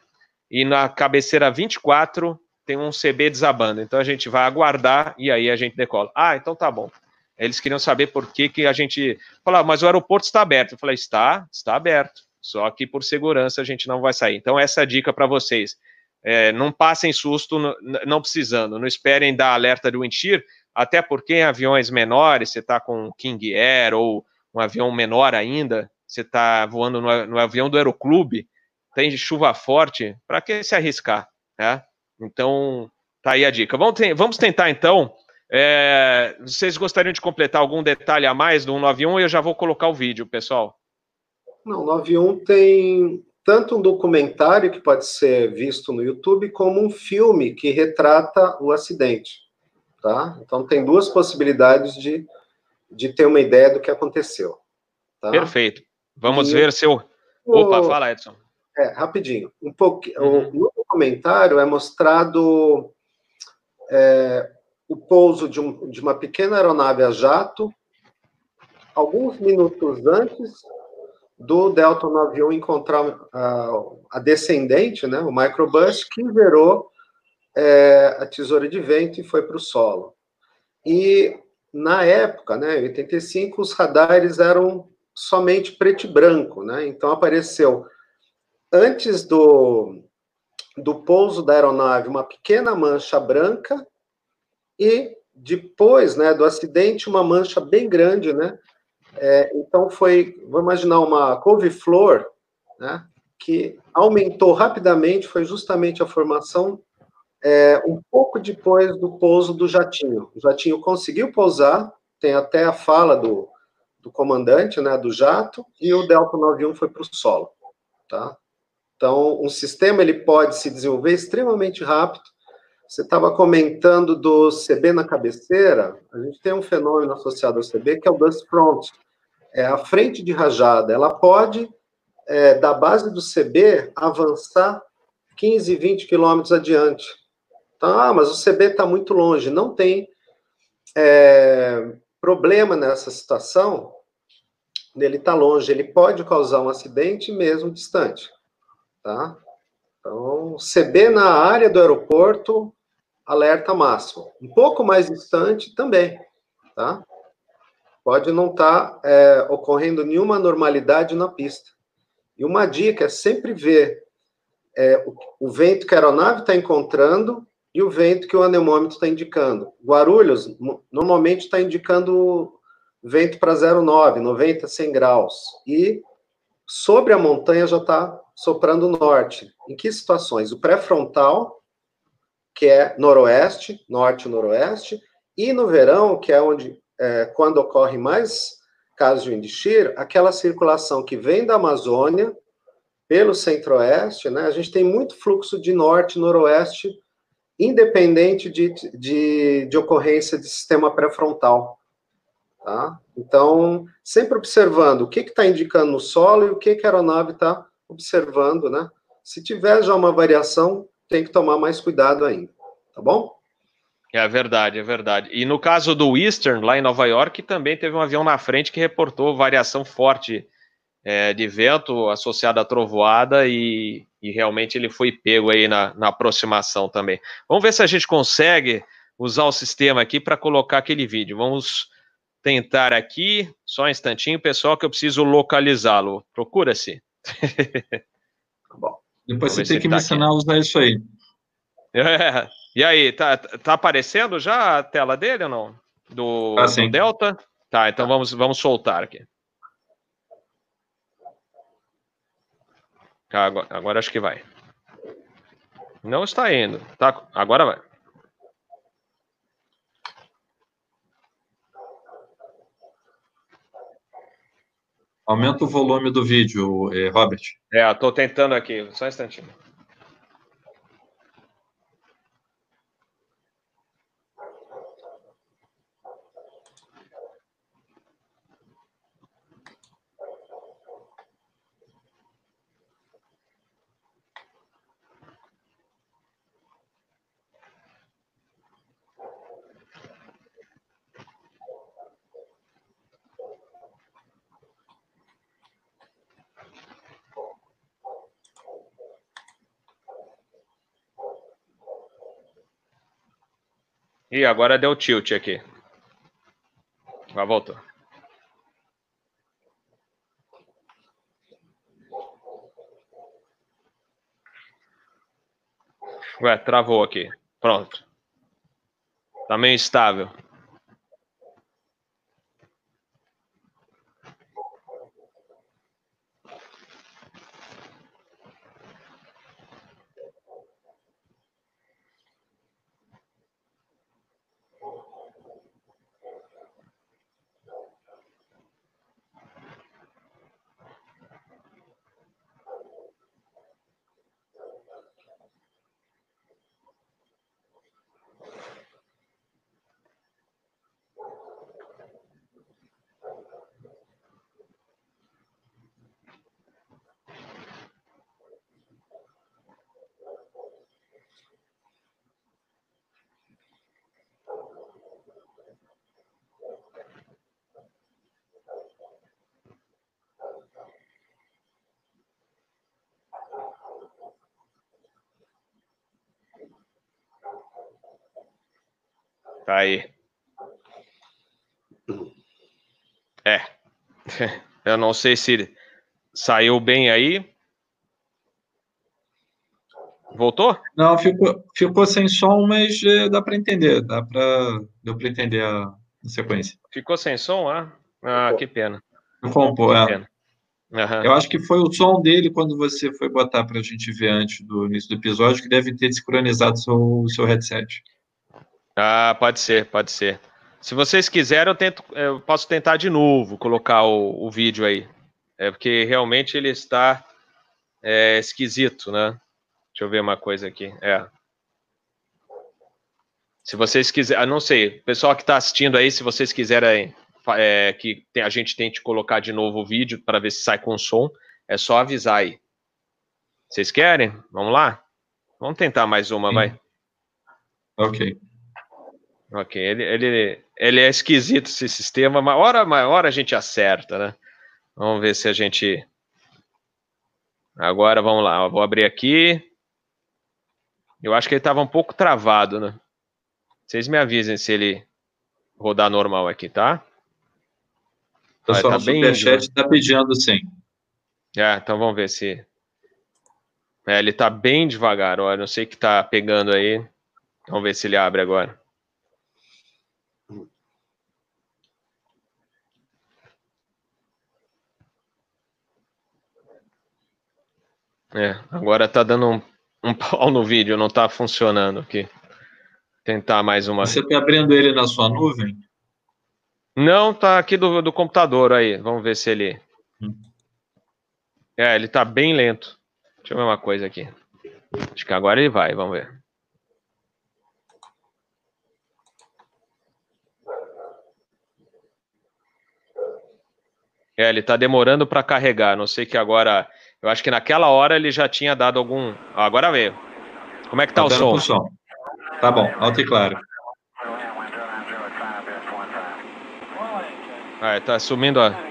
e na cabeceira 24 tem um CB desabando. Então a gente vai aguardar e aí a gente decola. Ah, então tá bom. Eles queriam saber por que, que a gente. Falar, mas o aeroporto está aberto. Eu falei, está, está aberto. Só que por segurança a gente não vai sair. Então, essa é a dica para vocês. É, não passem susto não precisando, não esperem dar alerta do wind shear, até porque em aviões menores, você está com King Air ou um avião menor ainda, você está voando no, no, avião do aeroclube, tem chuva forte, para que se arriscar? Né? Então, tá aí a dica. Vamos, vamos tentar então. É, vocês gostariam de completar algum detalhe a mais do 191 e eu já vou colocar o vídeo, pessoal. Não, 91 tem tanto um documentário que pode ser visto no YouTube, como um filme que retrata o acidente tá? Então tem duas possibilidades de, de ter uma ideia do que aconteceu. Tá? Perfeito. Vamos e ver seu. Opa, fala, Edson. É, rapidinho. Um pouco. Uhum. No documentário é mostrado é, o pouso de, um, de uma pequena aeronave a jato, alguns minutos antes do Delta 91 encontrar a, a descendente, né, o microbus, que virou é, a tesoura de vento e foi para o solo. E na época, né, em 85, os radares eram somente preto e branco, né? Então apareceu antes do, do pouso da aeronave uma pequena mancha branca e depois, né, do acidente uma mancha bem grande, né? É, então foi, vamos imaginar uma couve-flor, né? Que aumentou rapidamente, foi justamente a formação é, um pouco depois do pouso do jatinho. O jatinho conseguiu pousar, tem até a fala do, do comandante né, do jato, e o Delta 91 foi para o solo. Tá? Então, um sistema ele pode se desenvolver extremamente rápido. Você estava comentando do CB na cabeceira, a gente tem um fenômeno associado ao CB que é o dust front, é a frente de rajada. Ela pode, é, da base do CB, avançar 15, 20 quilômetros adiante. Então, ah, mas o CB está muito longe. Não tem é, problema nessa situação ele está longe. Ele pode causar um acidente mesmo distante. Tá? Então, CB na área do aeroporto, alerta máximo. Um pouco mais distante também. Tá? Pode não estar tá, é, ocorrendo nenhuma normalidade na pista. E uma dica é sempre ver é, o, o, vento que a aeronave está encontrando e o vento que o anemômetro está indicando. Guarulhos, normalmente está indicando vento para 0,9, 90, 100 graus. E sobre a montanha já está soprando norte. Em que situações? O pré-frontal, que é noroeste, norte e noroeste, e no verão, que é onde, é, quando ocorre mais casos de wind shear, aquela circulação que vem da Amazônia pelo centro-oeste, né? A gente tem muito fluxo de norte e noroeste independente de, de, de ocorrência de sistema pré-frontal. Tá? Então, sempre observando o que está indicando no solo e o que, que a aeronave está observando, né? Se tiver já uma variação, tem que tomar mais cuidado ainda, tá bom? É verdade, é verdade. E no caso do Eastern, lá em Nova York, também teve um avião na frente que reportou variação forte é, de vento associado à trovoada e, e, realmente ele foi pego aí na, na aproximação também. Vamos ver se a gente consegue usar o sistema aqui para colocar aquele vídeo. Vamos tentar aqui, só um instantinho, pessoal, que eu preciso localizá-lo. Procura-se. Tá bom. Depois você tem que tá me ensinar a usar isso aí. É. E aí, tá, tá aparecendo já a tela dele ou não? Do, ah, do Delta? Tá, então vamos, vamos soltar aqui. Agora, agora acho que vai. Não está indo. Tá, agora vai. Aumenta o volume do vídeo, eh, Robert. É, estou tentando aqui, só um instantinho. E agora deu tilt aqui. Já voltou. Ué, travou aqui. Pronto. Tá meio estável. Tá aí. É. Eu não sei se saiu bem aí. Voltou? Não, ficou, ficou sem som, mas é, dá para entender. Dá para deu para entender a, a, sequência. Ficou sem som? Ah, ah que pena. Ficou um pouco, é. Uhum. Eu acho que foi o som dele quando você foi botar para a gente ver antes do início do episódio, que deve ter sincronizado o seu, seu headset. Ah, pode ser, pode ser. Se vocês quiserem, eu, tento, eu posso tentar de novo colocar o, o vídeo aí. É porque realmente ele está é, esquisito, né? Deixa eu ver uma coisa aqui. É. Se vocês quiserem, ah, não sei, pessoal que está assistindo aí, se vocês quiserem é, que a gente tente colocar de novo o vídeo para ver se sai com som, é só avisar aí. Vocês querem? Vamos lá? Vamos tentar mais uma, Sim. vai. Ok. Ok, ele, ele, ele é esquisito esse sistema, mas hora, uma hora a gente acerta, né? Vamos ver se a gente. Agora vamos lá, eu vou abrir aqui. Eu acho que ele estava um pouco travado, né? Vocês me avisem se ele rodar normal aqui, tá? O pessoal tá bem superchat está pedindo sim. É, então vamos ver se. É, ele está bem devagar, olha, não sei o que está pegando aí. Vamos ver se ele abre agora. É, agora tá dando um, um pau no vídeo, não tá funcionando aqui. Tentar mais uma. Você tá abrindo ele na sua nuvem? Não, tá aqui do, do computador aí. Vamos ver se ele. Hum. É, ele tá bem lento. Deixa eu ver uma coisa aqui. Acho que agora ele vai, vamos ver. É, ele tá demorando para carregar. Não sei que agora eu acho que naquela hora ele já tinha dado algum. agora veio. Como é que tá, tá o som? som? Tá bom, alto e claro. Ah, tá sumindo a.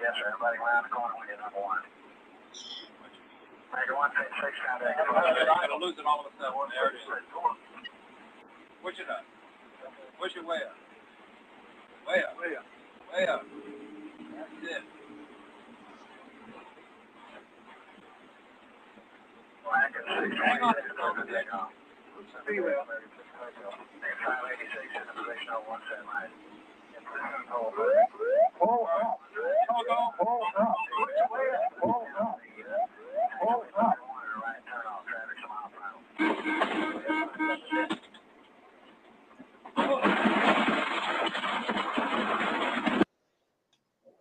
Yes, sir. Everybody around the corner when you're number one. Major one, six, six, contact. I'm gonna lose it all of a sudden. There it is. Push it up. Push it way up. Way up. Way up. Way up. That's it.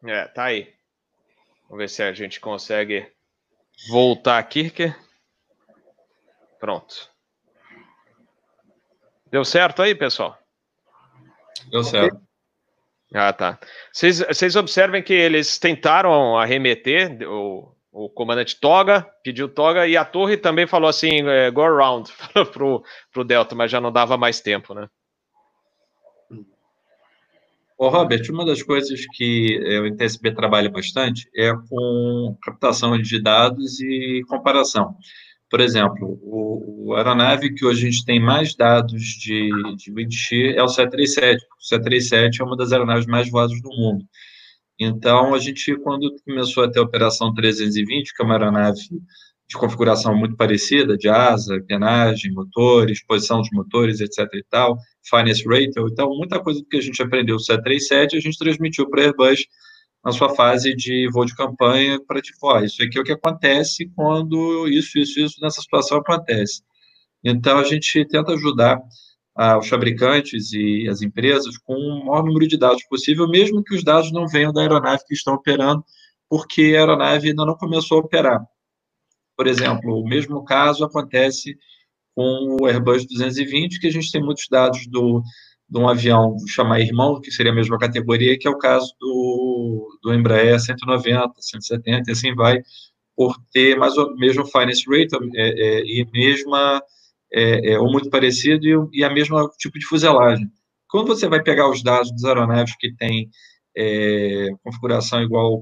É, tá aí. Vamos ver se a gente consegue voltar aqui. Que... Pronto. Deu certo aí, pessoal? Deu certo. Ah, tá. Vocês, observem que eles tentaram arremeter, o, o comandante Toga pediu Toga e a torre também falou assim, é, go around pro, pro Delta, mas já não dava mais tempo, né? Ô, Robert, uma das coisas que o ITSB trabalha bastante é com captação de dados e comparação. Por exemplo, o, o aeronave que hoje a gente tem mais dados de, de VNX é o 737. O 737 é uma das aeronaves mais voadas do mundo. Então, a gente, quando começou a ter a Operação 320, que é uma aeronave de configuração muito parecida, de asa, penagem, motores, posição dos motores, etc. e tal, finance rate, então muita coisa que a gente aprendeu no 737 a gente transmitiu para a Airbus na sua fase de voo de campanha para tipo, ó, isso aqui é o que acontece quando isso, isso, isso nessa situação acontece. Então a gente tenta ajudar ah, os fabricantes e as empresas com o maior número de dados possível, mesmo que os dados não venham da aeronave que estão operando, porque a aeronave ainda não começou a operar. Por exemplo, o mesmo caso acontece com o Airbus 220, que a gente tem muitos dados do, de um avião chamar irmão, que seria a mesma categoria, que é o caso do, do Embraer 190, 170, e assim vai, por ter mais o mesmo finance rate é, é, e mesma, é, é, ou muito parecido, e, e a mesma tipo de fuselagem. Quando você vai pegar os dados dos aeronaves que têm é, configuração igual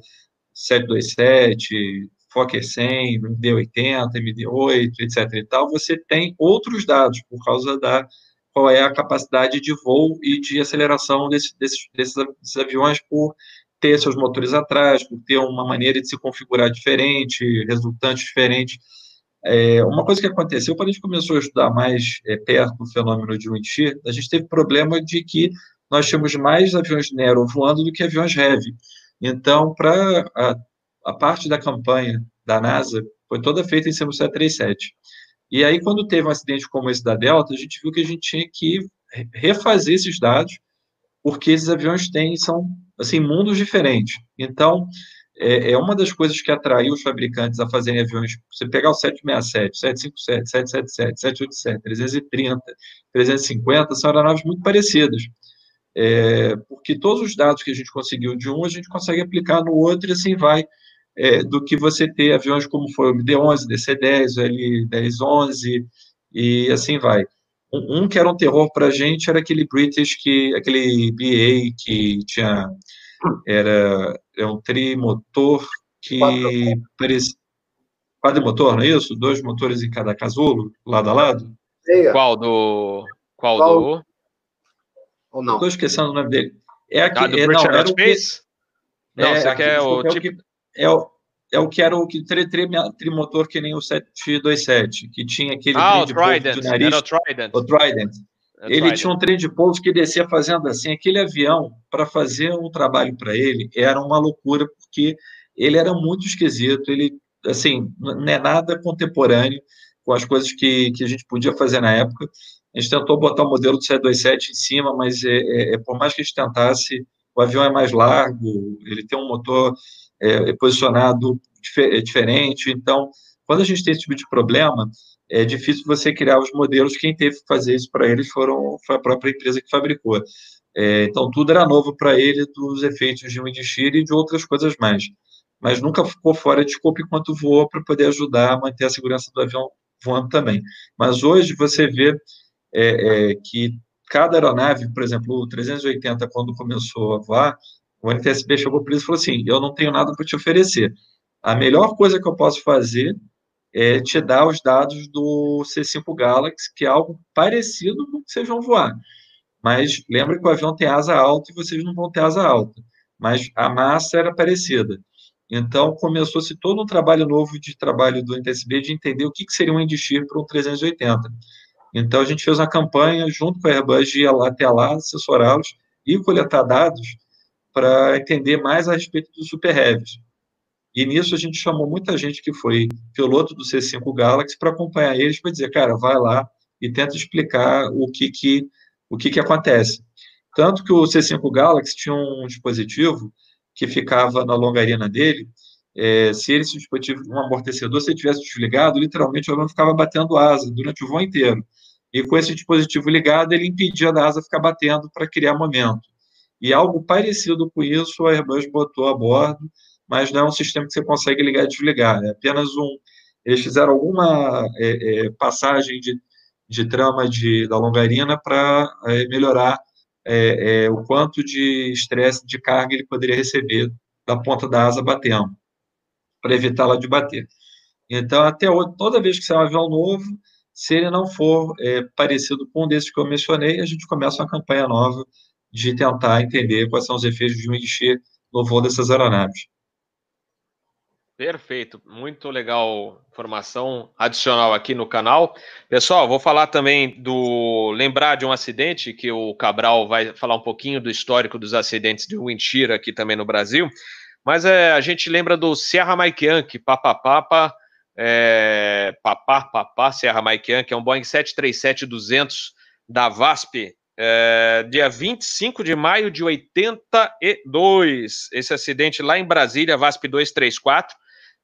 727, Fokker 100, MD80, MD8, etc. e tal, você tem outros dados por causa da qual é a capacidade de voo e de aceleração desse, desses, desses, aviões por ter seus motores atrás, por ter uma maneira de se configurar diferente, resultante diferente. É, uma coisa que aconteceu, quando a gente começou a estudar mais é, perto do fenômeno de wind a gente teve problema de que nós tínhamos mais aviões Nero voando do que aviões Heavy. Então, para a parte da campanha da NASA foi toda feita em cima do 737. E aí, quando teve um acidente como esse da Delta, a gente viu que a gente tinha que refazer esses dados, porque esses aviões têm, são, assim, mundos diferentes. Então, é, é uma das coisas que atraiu os fabricantes a fazerem aviões, você pegar o 767, 757, 777, 787, 330, 350, são aeronaves muito parecidas. É, porque todos os dados que a gente conseguiu de um, a gente consegue aplicar no outro e assim vai é, do que você ter aviões como foi o MD-11, DC-10, o L-10-11 e assim vai. Um, um, que era um terror para a gente era aquele British, que, aquele BA que tinha, era, é um trimotor que parecia, quadrimotor, não é isso? Dois motores em cada casulo, lado a lado? Qual do... Qual, Qual? do... Ou não? Estou esquecendo o nome dele. É aqui, ah, do é, não, era o não, é, você quer o tipo é o, é o que era o que tri, tri, trimotor que nem o 727, que tinha aquele ah, trem de Trident, de nariz. Era o Trident. O Trident. É ele Trident. tinha um trem de pouso que descia fazendo assim. Aquele avião, para fazer um trabalho para ele, era uma loucura, porque ele era muito esquisito. Ele, assim, não é nada contemporâneo com as coisas que, que a gente podia fazer na época. A gente tentou botar o modelo do 727 em cima, mas é, é, é, por mais que a gente tentasse, o avião é mais largo, ele tem um motor é, é, posicionado é diferente. Então, quando a gente tem esse tipo de problema, é difícil você criar os modelos. Quem teve que fazer isso para eles foram, foi a própria empresa que fabricou. É, então, tudo era novo para ele, dos efeitos de wind shear e de outras coisas mais. Mas nunca ficou fora de escopo enquanto voou para poder ajudar a manter a segurança do avião voando também. Mas hoje você vê é, é, que cada aeronave, por exemplo, o 380, quando começou a voar, o NTSB chegou para eles e falou assim: eu não tenho nada para te oferecer. A melhor coisa que eu posso fazer é te dar os dados do C5 Galaxy, que é algo parecido com o que vocês vão voar. Mas lembre que o avião tem asa alta e vocês não vão ter asa alta. Mas a massa era parecida. Então, começou-se todo um trabalho novo de trabalho do NTSB de entender o que, seria um Endshire para um 380. Então, a gente fez uma campanha junto com a Airbus de ir até lá, assessorá-los e coletar dados para entender mais a respeito dos Super Heavies. E nisso a gente chamou muita gente que foi piloto do C5 Galaxy para acompanhar eles, para dizer, cara, vai lá e tenta explicar o que que, o que, que acontece. Tanto que o C5 Galaxy tinha um dispositivo que ficava na longarina dele, é, se esse dispositivo, um amortecedor, se ele tivesse desligado, literalmente o avião ficava batendo asa durante o voo inteiro. E com esse dispositivo ligado, ele impedia da asa ficar batendo para criar momento. E algo parecido com isso a Airbus botou a bordo, mas não é um sistema que você consegue ligar e desligar. É apenas um. Eles fizeram alguma é, é, passagem de, de trama de, da longarina para é, melhorar é, é, o quanto de estresse de carga ele poderia receber da ponta da asa batendo, para evitá-la de bater. Então, até hoje, toda vez que sai um avião novo, se ele não for é, parecido com um desses que eu mencionei, a gente começa uma campanha nova de tentar entender quais são os efeitos de um no voo dessas aeronaves. Perfeito, muito legal informação adicional aqui no canal. Pessoal, vou falar também do lembrar de um acidente que o Cabral vai falar um pouquinho do histórico dos acidentes de Winchira aqui também no Brasil. Mas é, a gente lembra do Serra Maikian, que papa papa é, papá papá Serra Maikian, que é um Boeing 737-200 da VASP, é, dia 25 de maio de 82. Esse acidente lá em Brasília, VASP 234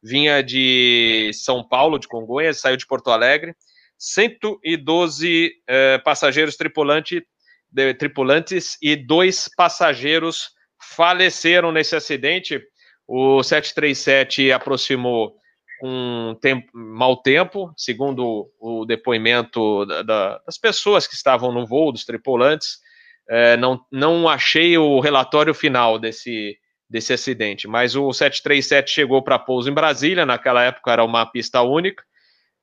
vinha de São Paulo, de Congonhas, saiu de Porto Alegre. 112 eh, passageiros tripulante, de, tripulantes e dois passageiros faleceram nesse acidente. O 737 aproximou com tempo, mau tempo, segundo o depoimento da, da, das pessoas que estavam no voo, dos tripulantes. Eh, não, não achei o relatório final desse, desse acidente. Mas o 737 chegou para pouso em Brasília, naquela época era uma pista única,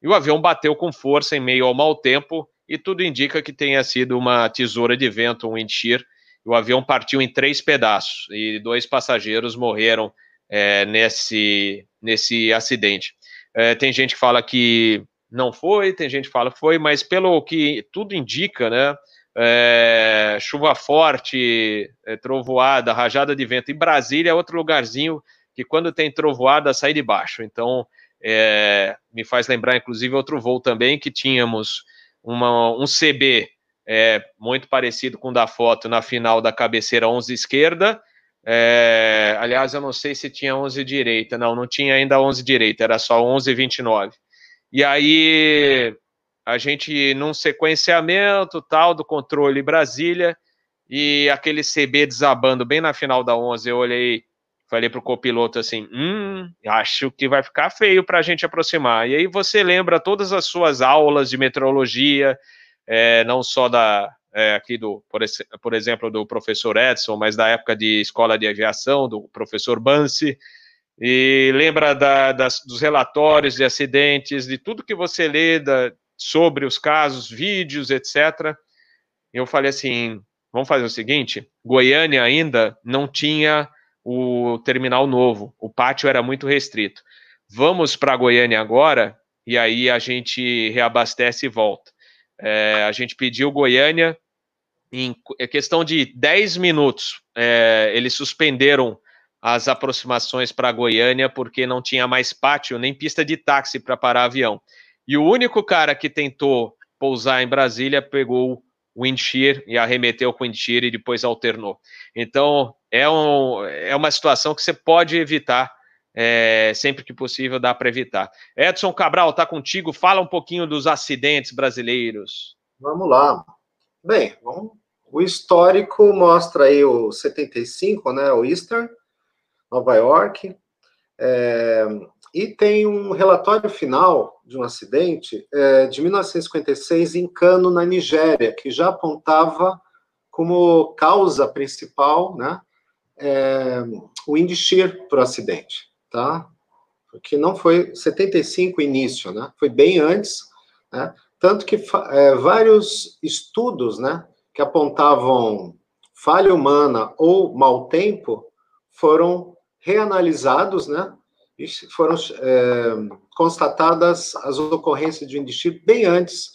e o avião bateu com força em meio ao mau tempo, e tudo indica que tenha sido uma tesoura de vento, um wind shear. O avião partiu em três pedaços e dois passageiros morreram é, nesse, nesse acidente. É, tem gente que fala que não foi, tem gente que fala que foi, mas pelo que tudo indica, né? é, chuva forte, é, trovoada, rajada de vento. E Brasília é outro lugarzinho que quando tem trovoada sai de baixo. Então, é, me faz lembrar, inclusive, outro voo também que tínhamos uma, um CB é, muito parecido com o da foto na final da cabeceira 11 esquerda. É, aliás, eu não sei se tinha 11 direita. Não, não tinha ainda 11 direita, era só 11 e 29. E aí a gente num sequenciamento tal do controle Brasília e aquele CB desabando bem na final da 11, eu olhei, falei pro copiloto assim, hum, acho que vai ficar feio para a gente aproximar. E aí você lembra todas as suas aulas de meteorologia, é, não só da é, aqui do, por, por, exemplo, do professor Edson, mas da época de escola de aviação, do professor Bansi, e lembra da, das, dos relatórios de acidentes, de tudo que você lê da, sobre os casos, vídeos, etc. Eu falei assim: vamos fazer o seguinte: Goiânia ainda não tinha o terminal novo, o pátio era muito restrito. Vamos para Goiânia agora e aí a gente reabastece e volta. É, a gente pediu Goiânia em é questão de 10 minutos. É, eles suspenderam as aproximações para Goiânia porque não tinha mais pátio nem pista de táxi para parar avião. E o único cara que tentou pousar em Brasília pegou o wind shear e arremeteu com o wind shear e depois alternou. Então, é, um, é uma situação que você pode evitar, é, sempre que possível dá para evitar. Edson Cabral, está contigo, fala um pouquinho dos acidentes brasileiros. Vamos lá. Bem, vamos, o histórico mostra aí o 75, né, o Eastern, Nova York, é, e tem um relatório final de um acidente é, de 1956 em Cano, na Nigéria, que já apontava como causa principal né, é, o wind shear para o acidente, tá? Porque não foi 75 início, né? Foi bem antes, né? Tanto que é, vários estudos, né, que apontavam falha humana ou mau tempo foram reanalisados, né? E foram é, constatadas as ocorrências de Indistir bem antes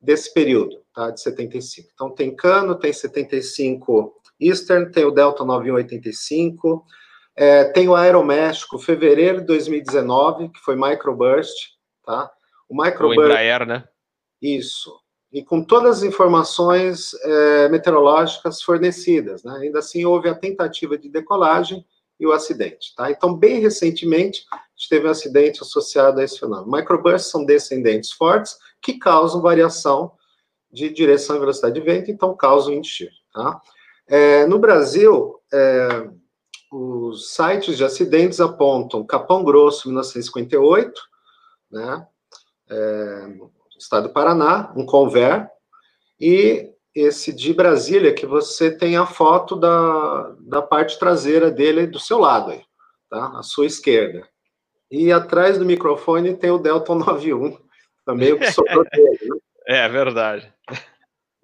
desse período, tá? De 75. Então, tem Cano, tem 75 Eastern, tem o Delta 9185, é, tem o Aeroméxico, fevereiro de 2019, que foi Microburst, tá? O Microburst... O Embraer, né? Isso. E com todas as informações é, meteorológicas fornecidas, né? Ainda assim, houve a tentativa de decolagem e o acidente, tá? Então, bem recentemente, a gente teve um acidente associado a esse fenômeno. Microbursts são descendentes fortes que causam variação de direção e velocidade de vento, então causam encher, tá? É, no Brasil, é, os sites de acidentes apontam Capão Grosso, 1958, né? É, estado do Paraná, um Conver, e esse de Brasília, que você tem a foto da, da parte traseira dele do seu lado, aí, tá? À sua esquerda. E atrás do microfone tem o Delta 91, também o que sobrou dele, né? É verdade.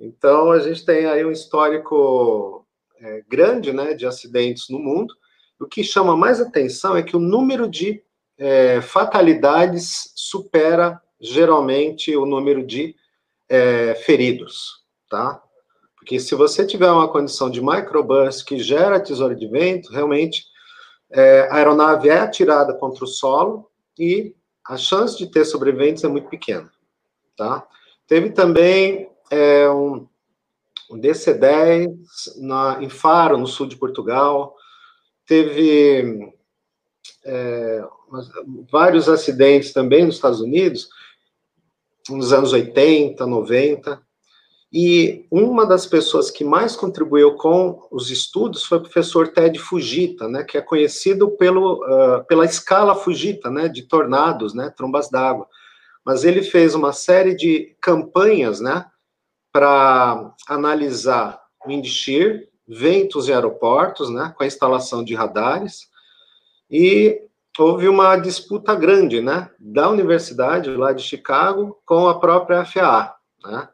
Então, a gente tem aí um histórico é, grande né, de acidentes no mundo. O que chama mais atenção é que o número de é, fatalidades supera geralmente o número de é, feridos, tá? Porque se você tiver uma condição de microburst que gera tesoura de vento, realmente é, a aeronave é atirada contra o solo e a chance de ter sobreviventes é muito pequena, tá? Teve também é, um, um DC-10 na, em Faro, no sul de Portugal, teve é, vários acidentes também nos Estados Unidos, nos anos 80, 90, e uma das pessoas que mais contribuiu com os estudos foi o professor Ted Fujita, né, que é conhecido pelo, uh, pela escala Fujita, né, de tornados, né, trombas d'água. Mas ele fez uma série de campanhas, né, para analisar wind shear, ventos em aeroportos, né, com a instalação de radares, e houve uma disputa grande, né, da universidade lá de Chicago com a própria FAA, né,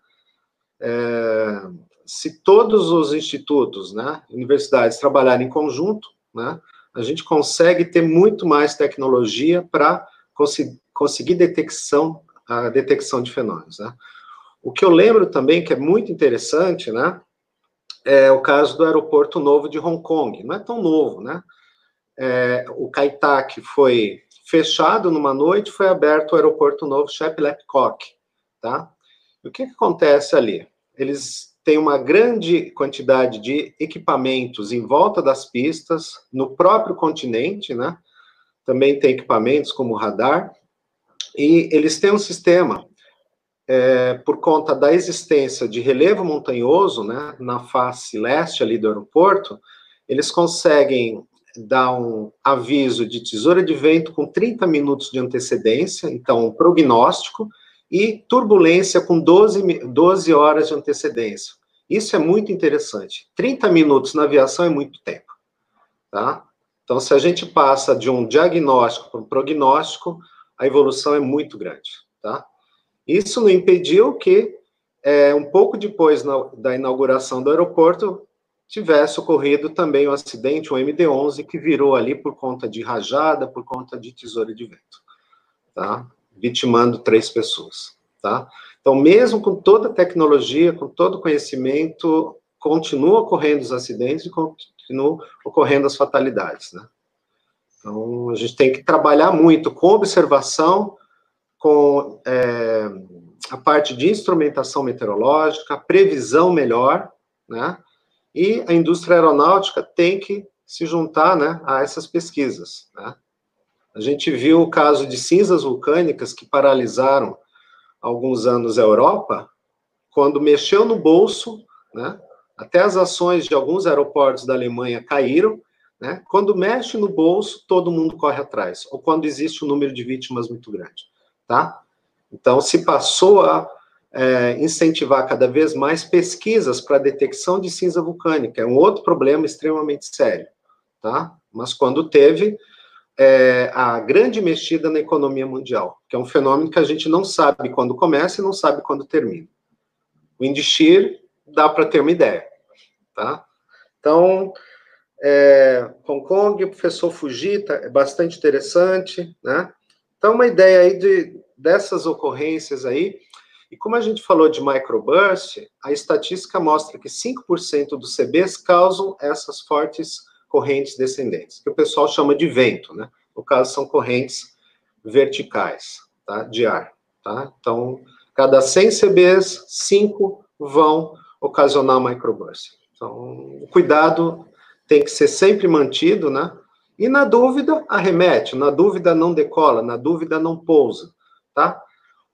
é, se todos os institutos, né, universidades trabalharem em conjunto, né, a gente consegue ter muito mais tecnologia para conseguir detecção, a detecção de fenômenos, né. O que eu lembro também que é muito interessante, né, é o caso do aeroporto novo de Hong Kong. Não é tão novo, né? É, o Kai-Tak foi fechado numa noite, foi aberto o aeroporto novo Shep Lepcock, tá? E o que, que acontece ali? Eles têm uma grande quantidade de equipamentos em volta das pistas, no próprio continente, né? Também tem equipamentos como radar, e eles têm um sistema é, por conta da existência de relevo montanhoso, né, na face leste ali do aeroporto, eles conseguem dar um aviso de tesoura de vento com 30 minutos de antecedência, então um prognóstico, e turbulência com 12, 12 horas de antecedência. Isso é muito interessante. 30 minutos na aviação é muito tempo, tá? Então, se a gente passa de um diagnóstico para um prognóstico, a evolução é muito grande, tá? Isso não impediu que, é, um pouco depois na, da inauguração do aeroporto, tivesse ocorrido também o um acidente, o um MD-11, que virou ali por conta de rajada, por conta de tesoura de vento, tá? Vitimando três pessoas, tá? Então, mesmo com toda a tecnologia, com todo o conhecimento, continua ocorrendo os acidentes e continuam ocorrendo as fatalidades, né? Então, a gente tem que trabalhar muito com observação, com é, a parte de instrumentação meteorológica, previsão melhor, né? E a indústria aeronáutica tem que se juntar, né, a essas pesquisas, né? A gente viu o caso de cinzas vulcânicas que paralisaram alguns anos a Europa, quando mexeu no bolso, né? Até as ações de alguns aeroportos da Alemanha caíram, né? Quando mexe no bolso, todo mundo corre atrás, ou quando existe um número de vítimas muito grande tá? Então, se passou a é, incentivar cada vez mais pesquisas para detecção de cinza vulcânica, é um outro problema extremamente sério, tá? Mas quando teve é, a grande mexida na economia mundial, que é um fenômeno que a gente não sabe quando começa e não sabe quando termina. O Indishir dá para ter uma ideia, tá? Então, é, Hong Kong, o professor Fujita, é bastante interessante, né? Então, uma ideia aí de, dessas ocorrências aí, e como a gente falou de microburst, a estatística mostra que 5% dos CBs causam essas fortes correntes descendentes, que o pessoal chama de vento, né? No caso, são correntes verticais, tá? De ar, tá? Então, cada 100 CBs, 5 vão ocasionar microburst. Então, o cuidado tem que ser sempre mantido, né? E na dúvida, arremete, na dúvida não decola, na dúvida não pousa, tá?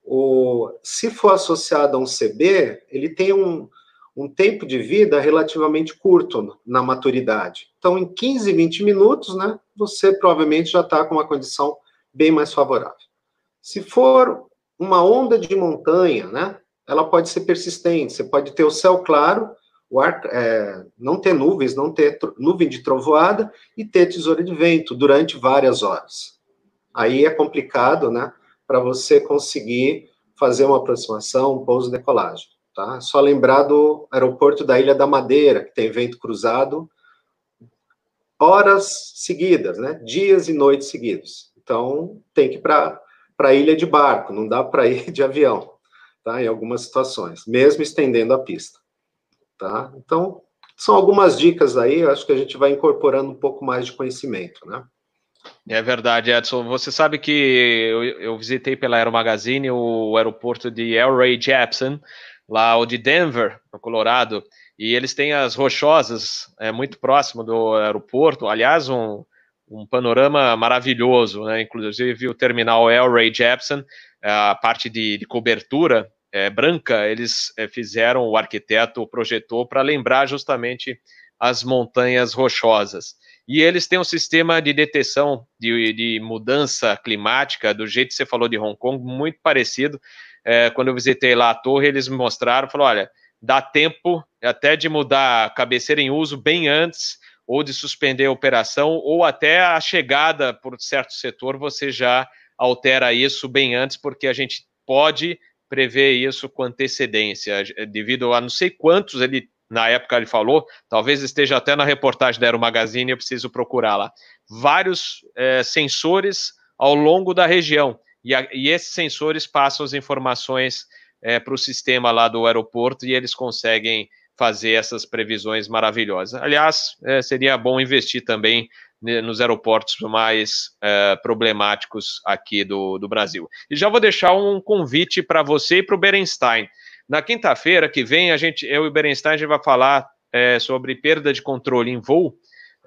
O, se for associado a um CB, ele tem um, um tempo de vida relativamente curto na maturidade. Então, em 15, 20 minutos, né, você provavelmente já está com uma condição bem mais favorável. Se for uma onda de montanha, né, ela pode ser persistente, você pode ter o céu claro, ar, é, não ter nuvens, não ter nuvem de trovoada e ter tesoura de vento durante várias horas. Aí é complicado, né? para você conseguir fazer uma aproximação, um pouso decolagem. Tá? Só lembrar do aeroporto da Ilha da Madeira, que tem vento cruzado horas seguidas, né? dias e noites seguidos. Então, tem que ir para a ilha de barco, não dá para ir de avião, tá? em algumas situações, mesmo estendendo a pista. Tá? Então, são algumas dicas aí, eu acho que a gente vai incorporando um pouco mais de conhecimento, né? É verdade, Edson. Você sabe que eu, eu visitei pela Aero Magazine o aeroporto de El Ray Jepsen, lá o de Denver, no Colorado, e eles têm as rochosas é, muito próximo do aeroporto. Aliás, um, um panorama maravilhoso, né? Inclusive o terminal El Ray Jepsen, a parte de, de cobertura é, branca, eles é, fizeram, o arquiteto projetou para lembrar justamente as montanhas rochosas. E eles têm um sistema de detecção de, de, mudança climática, do jeito que você falou de Hong Kong, muito parecido. É, quando eu visitei lá a torre, eles me mostraram, falaram, olha, dá tempo até de mudar a cabeceira em uso bem antes, ou de suspender a operação, ou até a chegada por certo setor, você já altera isso bem antes, porque a gente pode prever isso com antecedência, devido a não sei quantos ele na época ele falou, talvez esteja até na reportagem da Aero Magazine, eu preciso procurar lá. Vários é, sensores ao longo da região, e, a, e esses sensores passam as informações é, para o sistema lá do aeroporto e eles conseguem fazer essas previsões maravilhosas. Aliás, é, seria bom investir também nos aeroportos mais é, problemáticos aqui do, do Brasil. E já vou deixar um convite para você e para o Berenstein. Na quinta-feira que vem, a gente, eu e o Berenstein, a gente vai falar é, sobre perda de controle em voo.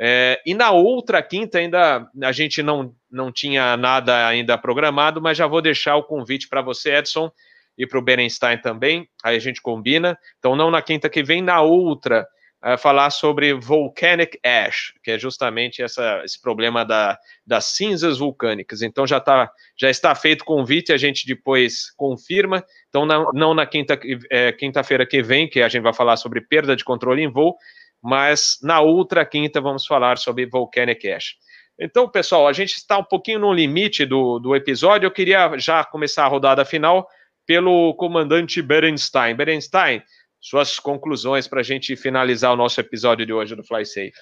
É, e na outra quinta ainda a gente não, não tinha nada ainda programado, mas já vou deixar o convite para você, Edson, e para o Berenstein também. Aí a gente combina. Então, não na quinta que vem, na outra uh, falar sobre volcanic ash, que é justamente essa, esse problema da, das cinzas vulcânicas. Então já, tá, já está feito o convite, a gente depois confirma. Então, não, não na quinta, é, quinta-feira que vem, que a gente vai falar sobre perda de controle em voo, mas na outra quinta vamos falar sobre volcanic ash. Então, pessoal, a gente está um pouquinho no limite do, do episódio. Eu queria já começar a rodada final pelo comandante Berenstein. Berenstein, suas conclusões para a gente finalizar o nosso episódio de hoje do Fly Safe.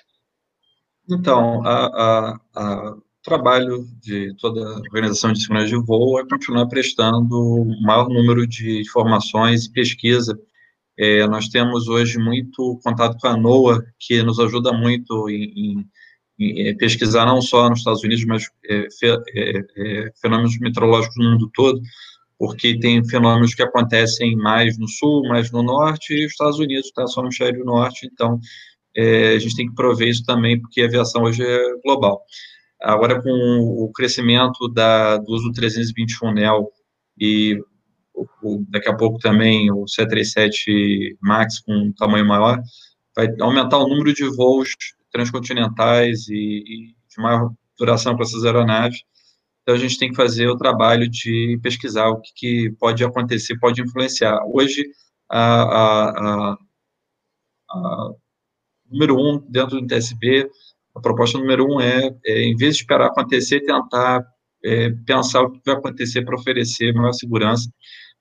Então, o trabalho de toda a organização de segurança de voo é continuar prestando o maior número de informações e pesquisa. É, nós temos hoje muito contato com a NOAA, que nos ajuda muito em, em, em pesquisar não só nos Estados Unidos, mas é, fe, é, é fenômenos meteorológicos no mundo todo porque tem fenômenos que acontecem mais no sul, mais no norte, e os Estados Unidos está só no hemisfério norte, então é, a gente tem que prover isso também, porque a aviação hoje é global. Agora, com o crescimento da, do uso do 321 NEL e o, daqui a pouco também o 737 MAX com um tamanho maior, vai aumentar o número de voos transcontinentais e, e de maior duração para essas aeronaves, então, a gente tem que fazer o trabalho de pesquisar o que, que pode acontecer, pode influenciar. Hoje, a, a, a, número um, dentro do TSB, a proposta número um é, é em vez de esperar acontecer, tentar é, pensar o que vai acontecer para oferecer maior segurança.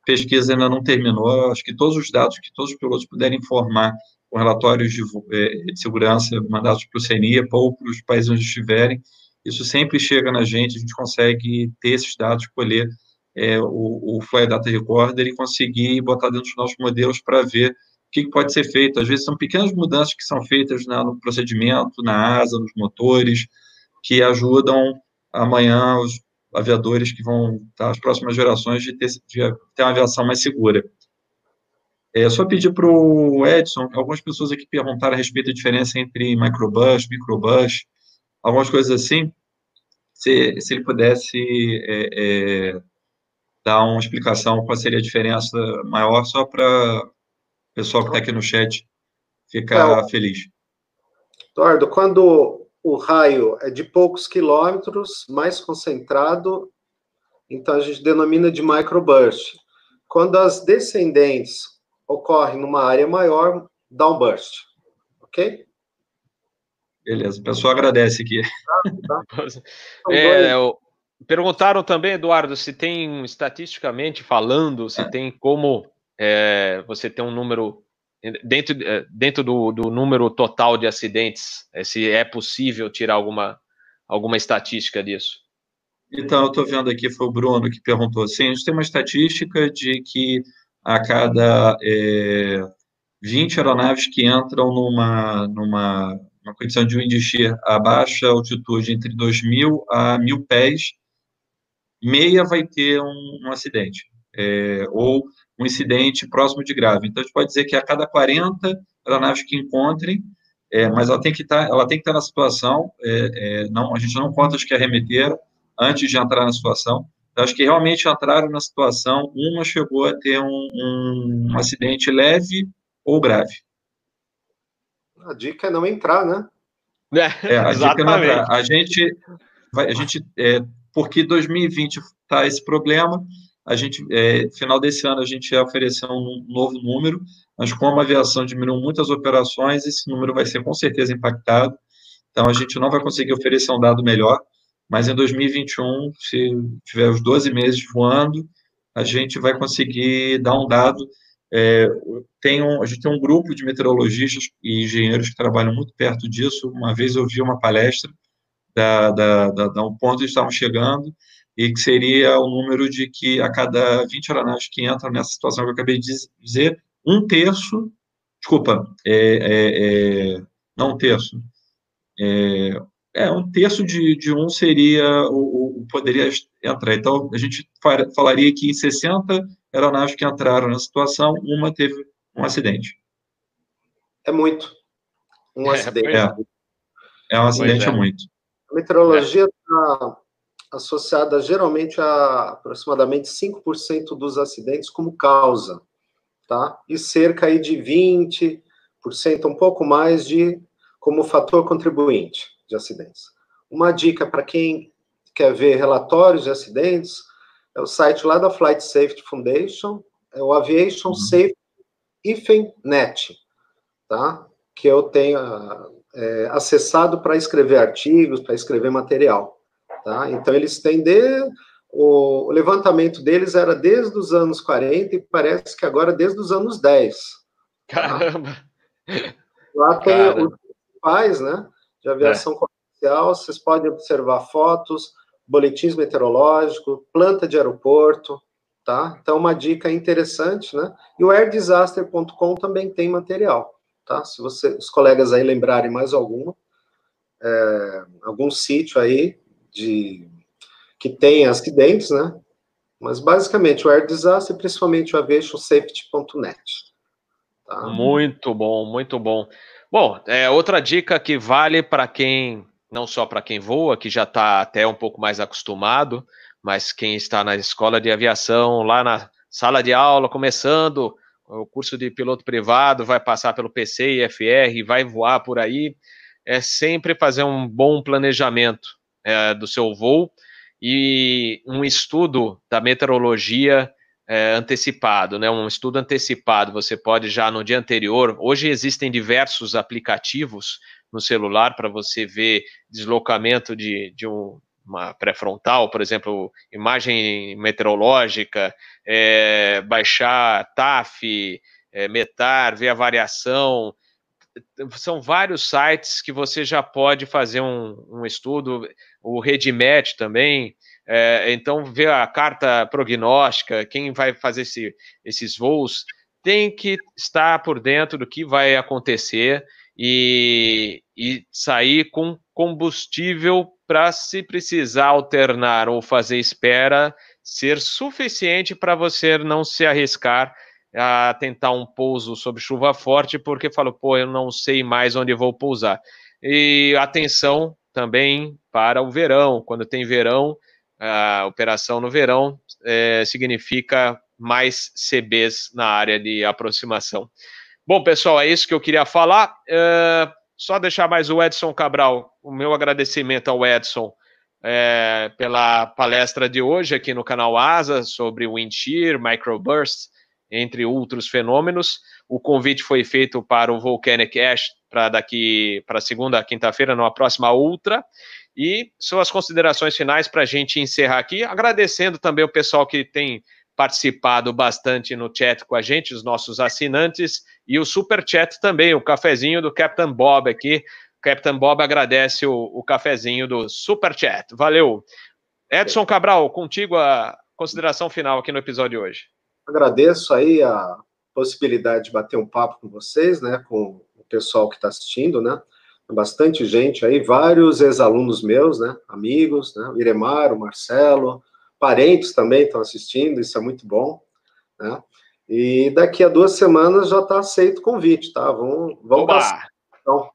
Pesquisa ainda não terminou, acho que todos os dados que todos os pilotos puderem informar com relatórios de, é, de segurança mandados para o CENIPA ou para os países onde estiverem. Isso sempre chega na gente, a gente consegue ter esses dados, colher é, o, o Fly Data Recorder e conseguir botar dentro dos nossos modelos para ver o que, pode ser feito. Às vezes são pequenas mudanças que são feitas no procedimento, na asa, nos motores, que ajudam amanhã os aviadores que vão estar as próximas gerações de ter, de ter uma aviação mais segura. É só pedir para o Edson, algumas pessoas aqui perguntaram a respeito da diferença entre microbus, microbus, algumas coisas assim, se, se ele pudesse é, é, dar uma explicação qual seria a diferença maior, só para o pessoal que está aqui no chat ficar é, feliz. Eduardo, quando o raio é de poucos quilômetros, mais concentrado, então a gente denomina de microburst. Quando as descendentes ocorre numa área maior, downburst. Ok? Beleza, o pessoal agradece aqui. É, perguntaram também, Eduardo, se tem estatisticamente falando, se tem como é, você ter um número dentro, é, dentro do, do, número total de acidentes, é, se é possível tirar alguma, alguma estatística disso. Então, eu estou vendo aqui, foi o Bruno que perguntou assim, a gente tem uma estatística de que a cada é, 20 aeronaves que entram numa, numa uma condição de wind shear a baixa altitude entre 2.000 a 1.000 pés, meia vai ter um, um acidente, é, ou um incidente próximo de grave. Então, a gente pode dizer que a cada 40 aeronaves que encontrem, é, mas ela tem que estar, tá, estar na situação, é, é, não, a gente não conta as que arremeteram antes de entrar na situação, acho que realmente entraram na situação, uma chegou a ter um, um, um acidente leve ou grave. A dica é não entrar, né? É, é a dica é não entrar. A gente, vai, a gente é, porque 2020 está esse problema, a gente, é, final desse ano, a gente ia oferecer um novo número, mas como a aviação diminuiu muitas operações, esse número vai ser com certeza impactado, então a gente não vai conseguir oferecer um dado melhor, mas em 2021, se tiver os 12 meses voando, a gente vai conseguir dar um dado. É, tem um, a gente tem um grupo de meteorologistas e engenheiros que trabalham muito perto disso. Uma vez eu vi uma palestra da, da, da, da um ponto que estavam chegando e que seria o número de que a cada 20 aeronaves que entram nessa situação que eu acabei de dizer, um terço, desculpa, é, é, é não um terço, é, é, um terço de, de um seria o, o, poderia entrar. Então, a gente falaria que em 60 aeronaves que entraram na situação, uma teve um acidente. É muito. Um é, acidente. É, é um acidente, é. é. muito. A meteorologia está associada geralmente a aproximadamente 5% dos acidentes como causa, tá? E cerca aí de 20%, um pouco mais de como fator contribuinte de acidentes. Uma dica para quem quer ver relatórios de acidentes é o site lá da Flight Safety Foundation, é o Aviation uhum. Safety IFENet, tá? Que eu tenho é, acessado para escrever artigos, para escrever material, tá? Então eles têm de, o, o, levantamento deles era desde os anos 40 e parece que agora desde os anos 10. Tá? Caramba! Lá tem Caramba. os principais, né? de aviação é. comercial, vocês podem observar fotos, boletins meteorológicos, planta de aeroporto, tá? Então, uma dica interessante, né? E o airdisaster.com também tem material, tá? Se você, os colegas aí lembrarem mais alguma, é, algum sítio aí de que tem acidentes, né? Mas basicamente o Air Disaster, principalmente o aviationsafety.net. Tá? Muito bom, muito bom. Bom, é, outra dica que vale para quem, não só para quem voa, que já está até um pouco mais acostumado, mas quem está na escola de aviação, lá na sala de aula, começando o curso de piloto privado, vai passar pelo PC e FR, vai voar por aí, é sempre fazer um bom planejamento é, do seu voo e um estudo da meteorologia é, antecipado, né? Um estudo antecipado. Você pode já no dia anterior. Hoje existem diversos aplicativos no celular para você ver deslocamento de, de um, uma pré-frontal, por exemplo, imagem meteorológica, é, baixar TAF, é, METAR, ver a variação, são vários sites que você já pode fazer um, um estudo, o RedMatch também, é, então ver a carta prognóstica, quem vai fazer esse, esses voos, tem que estar por dentro do que vai acontecer e, e sair com combustível para, se precisar alternar ou fazer espera, ser suficiente para você não se arriscar a tentar um pouso sob chuva forte, porque falou, pô, eu não sei mais onde vou pousar. E atenção também para o verão, quando tem verão, a operação no verão é, significa mais CBs na área de aproximação. Bom, pessoal, é isso que eu queria falar. É, só deixar mais o Edson Cabral, o meu agradecimento ao Edson é, pela palestra de hoje aqui no canal Asa sobre Wind Shear, Microburst, entre outros fenômenos. O convite foi feito para o Volcanic Ash para daqui para segunda, quinta-feira, numa próxima ultra. E suas considerações finais para a gente encerrar aqui, agradecendo também o pessoal que tem participado bastante no chat com a gente, os nossos assinantes, e o super chat também, o cafezinho do Captain Bob aqui. Captain Bob agradece o, o cafezinho do super chat. Valeu. Edson Cabral, contigo a consideração final aqui no episódio de hoje. Agradeço aí a possibilidade de bater um papo com vocês, né, com o pessoal que está assistindo, né, bastante gente aí, vários ex-alunos meus, né, amigos, né, o Iremar, o Marcelo, parentes também estão assistindo, isso é muito bom, né, e daqui a duas semanas já está aceito o convite, tá, vamos, vamos passar, então,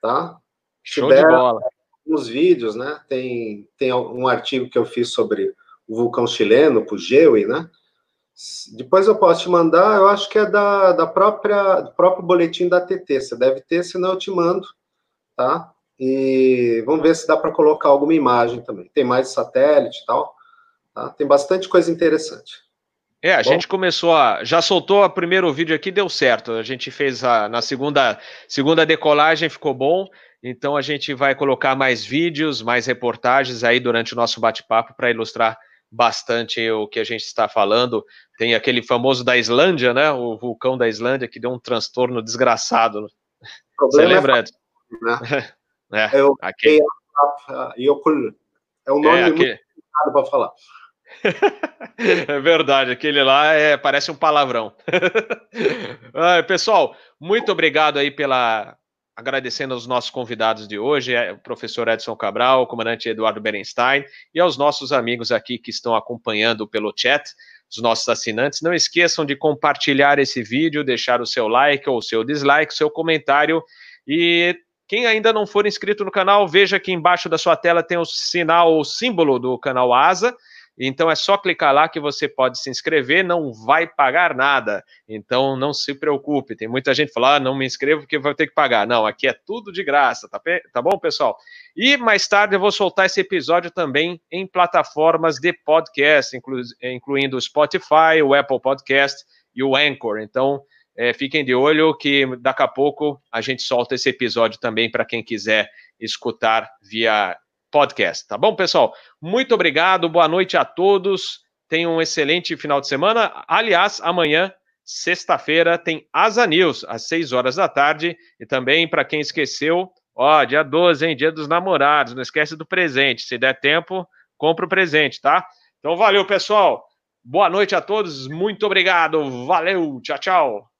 tá? Show de bola. Uns vídeos, né, tem, tem um artigo que eu fiz sobre o vulcão chileno, o Pujewi, né, depois eu posso te mandar, eu acho que é da, da própria, do próprio boletim da TT. Você deve ter, senão eu te mando, tá? E vamos ver se dá para colocar alguma imagem também. Tem mais satélite e tal, tá? Tem bastante coisa interessante. É, a Bom, gente começou a. Já soltou o primeiro vídeo aqui, deu certo. A gente fez a, na segunda, segunda decolagem, ficou bom. Então a gente vai colocar mais vídeos, mais reportagens aí durante o nosso bate-papo para ilustrar bastante o que a gente está falando. Tem aquele famoso da Islândia, né? O vulcão da Islândia que deu um transtorno desgraçado. Você é lembra? É, né? é, é, aquele... é um nome é, aquele... muito complicado para falar. é verdade, aquele lá é, parece um palavrão. pessoal, muito obrigado aí pela, agradecendo aos nossos convidados de hoje, é, o professor Edson Cabral, o comandante Eduardo Berenstein, e aos nossos amigos aqui que estão acompanhando pelo chat, os nossos assinantes. Não esqueçam de compartilhar esse vídeo, deixar o seu like ou o seu dislike, seu comentário. E quem ainda não for inscrito no canal, veja aqui embaixo da sua tela tem o sinal, o símbolo do canal Asa. Então é só clicar lá que você pode se inscrever, não vai pagar nada. Então não se preocupe. Tem muita gente falando, ah, não me inscrevo porque vai ter que pagar. Não, aqui é tudo de graça, tá, tá bom, pessoal? E mais tarde eu vou soltar esse episódio também em plataformas de podcast, inclu incluindo o Spotify, o Apple Podcast e o Anchor. Então é, fiquem de olho que daqui a pouco a gente solta esse episódio também para quem quiser escutar via podcast. Tá bom, pessoal? Muito obrigado, boa noite a todos. Tenham um excelente final de semana. Aliás, amanhã, sexta-feira, tem Asa News, às 6 horas da tarde. E também, para quem esqueceu, ó, dia 12, hein? Dia dos namorados. Não esquece do presente. Se der tempo, compra o presente, tá? Então, valeu, pessoal. Boa noite a todos. Muito obrigado. Valeu. Tchau, tchau.